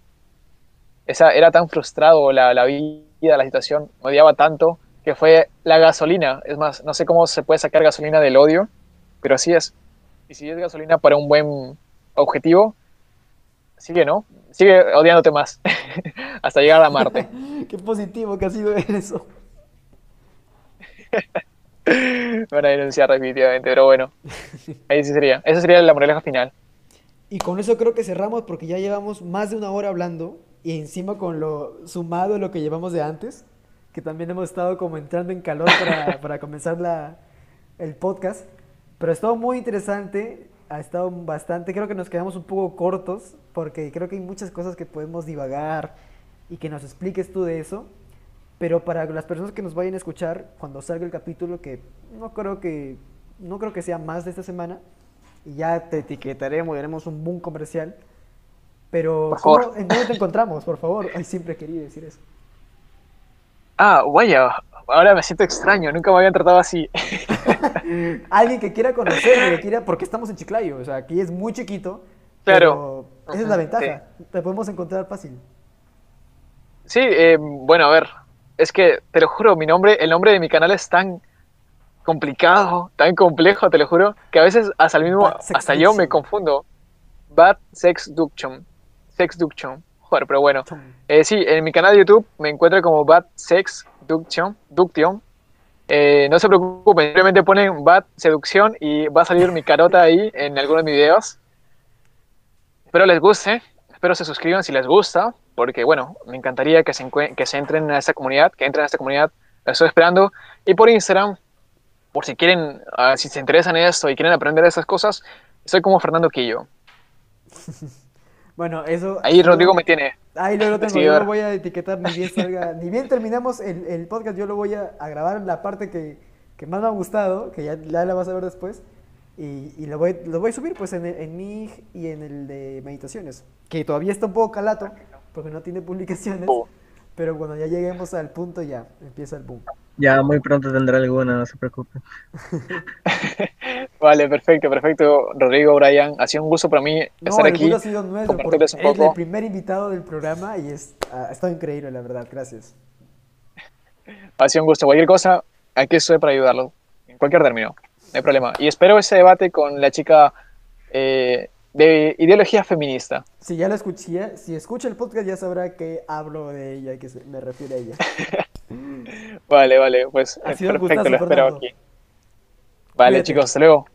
[SPEAKER 2] Esa, era tan frustrado la, la vida, la situación, odiaba tanto que fue la gasolina. Es más, no sé cómo se puede sacar gasolina del odio, pero así es. Y si es gasolina para un buen objetivo, sigue, ¿no? Sigue odiándote más hasta llegar a Marte.
[SPEAKER 1] Qué positivo que ha sido eso.
[SPEAKER 2] Van a denunciar definitivamente, pero bueno, ahí sí sería. Esa sería la moraleja final.
[SPEAKER 1] Y con eso creo que cerramos porque ya llevamos más de una hora hablando y encima con lo sumado lo que llevamos de antes, que también hemos estado como entrando en calor para, para comenzar la, el podcast. Pero ha estado muy interesante, ha estado bastante, creo que nos quedamos un poco cortos porque creo que hay muchas cosas que podemos divagar y que nos expliques tú de eso. Pero para las personas que nos vayan a escuchar cuando salga el capítulo, que no creo que, no creo que sea más de esta semana, y ya te etiquetaremos y haremos un boom comercial. Pero, ¿cómo-. ¿en dónde te encontramos, por favor? Ay, siempre quería decir eso.
[SPEAKER 2] Ah, vaya, ahora me siento extraño, nunca me habían tratado así.
[SPEAKER 1] Alguien que quiera conocer, que quiera, porque estamos en Chiclayo, o sea, aquí es muy chiquito.
[SPEAKER 2] Claro.
[SPEAKER 1] Pero esa es la ventaja, te podemos encontrar fácil.
[SPEAKER 2] Sí, eh, bueno, a ver, es que te lo juro, mi nombre, el nombre de mi canal es tan complicado, tan complejo, te lo juro, que a veces hasta el mismo, hasta yo me confundo. Bad Sex Duction. Sex Duction. Joder, pero bueno. Eh, sí, en mi canal de YouTube me encuentro como Bad Sex Duction. Duction. Eh, no se preocupen, simplemente ponen Bad Seducción y va a salir mi carota ahí en algunos de mis videos. Espero les guste, espero se suscriban si les gusta, porque bueno, me encantaría que se, que se entren a esta comunidad, que entren a esta comunidad, la estoy esperando. Y por Instagram, por si quieren, ah, si se interesan en esto y quieren aprender esas cosas, estoy como Fernando Quillo.
[SPEAKER 1] Bueno, eso...
[SPEAKER 2] Ahí Rodrigo me tiene.
[SPEAKER 1] Ahí luego lo tengo, yo lo voy a etiquetar, ni bien salga, ni bien terminamos el, el podcast, yo lo voy a, a grabar la parte que, que más me ha gustado, que ya, ya la vas a ver después, y, y lo, voy, lo voy a subir pues en, el- en mi y en el de meditaciones, que todavía está un poco calato, porque no tiene publicaciones,
[SPEAKER 2] Oh.
[SPEAKER 1] pero cuando ya lleguemos al punto ya empieza el boom.
[SPEAKER 3] Ya muy pronto tendrá alguna, no se preocupen.
[SPEAKER 2] Vale, perfecto, perfecto. Rodrigo, Brian, ha sido un gusto para mí
[SPEAKER 1] No,
[SPEAKER 2] estar aquí.
[SPEAKER 1] ha sido nuestro, porque
[SPEAKER 2] compartirles
[SPEAKER 1] eres
[SPEAKER 2] un
[SPEAKER 1] el
[SPEAKER 2] poco.
[SPEAKER 1] primer invitado del programa y es, ha estado increíble, la verdad, gracias.
[SPEAKER 2] Ha sido un gusto. Cualquier cosa, aquí estoy para ayudarlo. En cualquier término, no hay problema. Y espero ese debate con la chica eh, de ideología feminista.
[SPEAKER 1] Si ya la escuché, si escucha el podcast ya sabrá que hablo de ella y que se- me refiero a ella.
[SPEAKER 2] Vale, vale, pues
[SPEAKER 1] Ha sido
[SPEAKER 2] perfecto, lo espero aquí. Vale,
[SPEAKER 1] Cuídate.
[SPEAKER 2] chicos, hasta luego.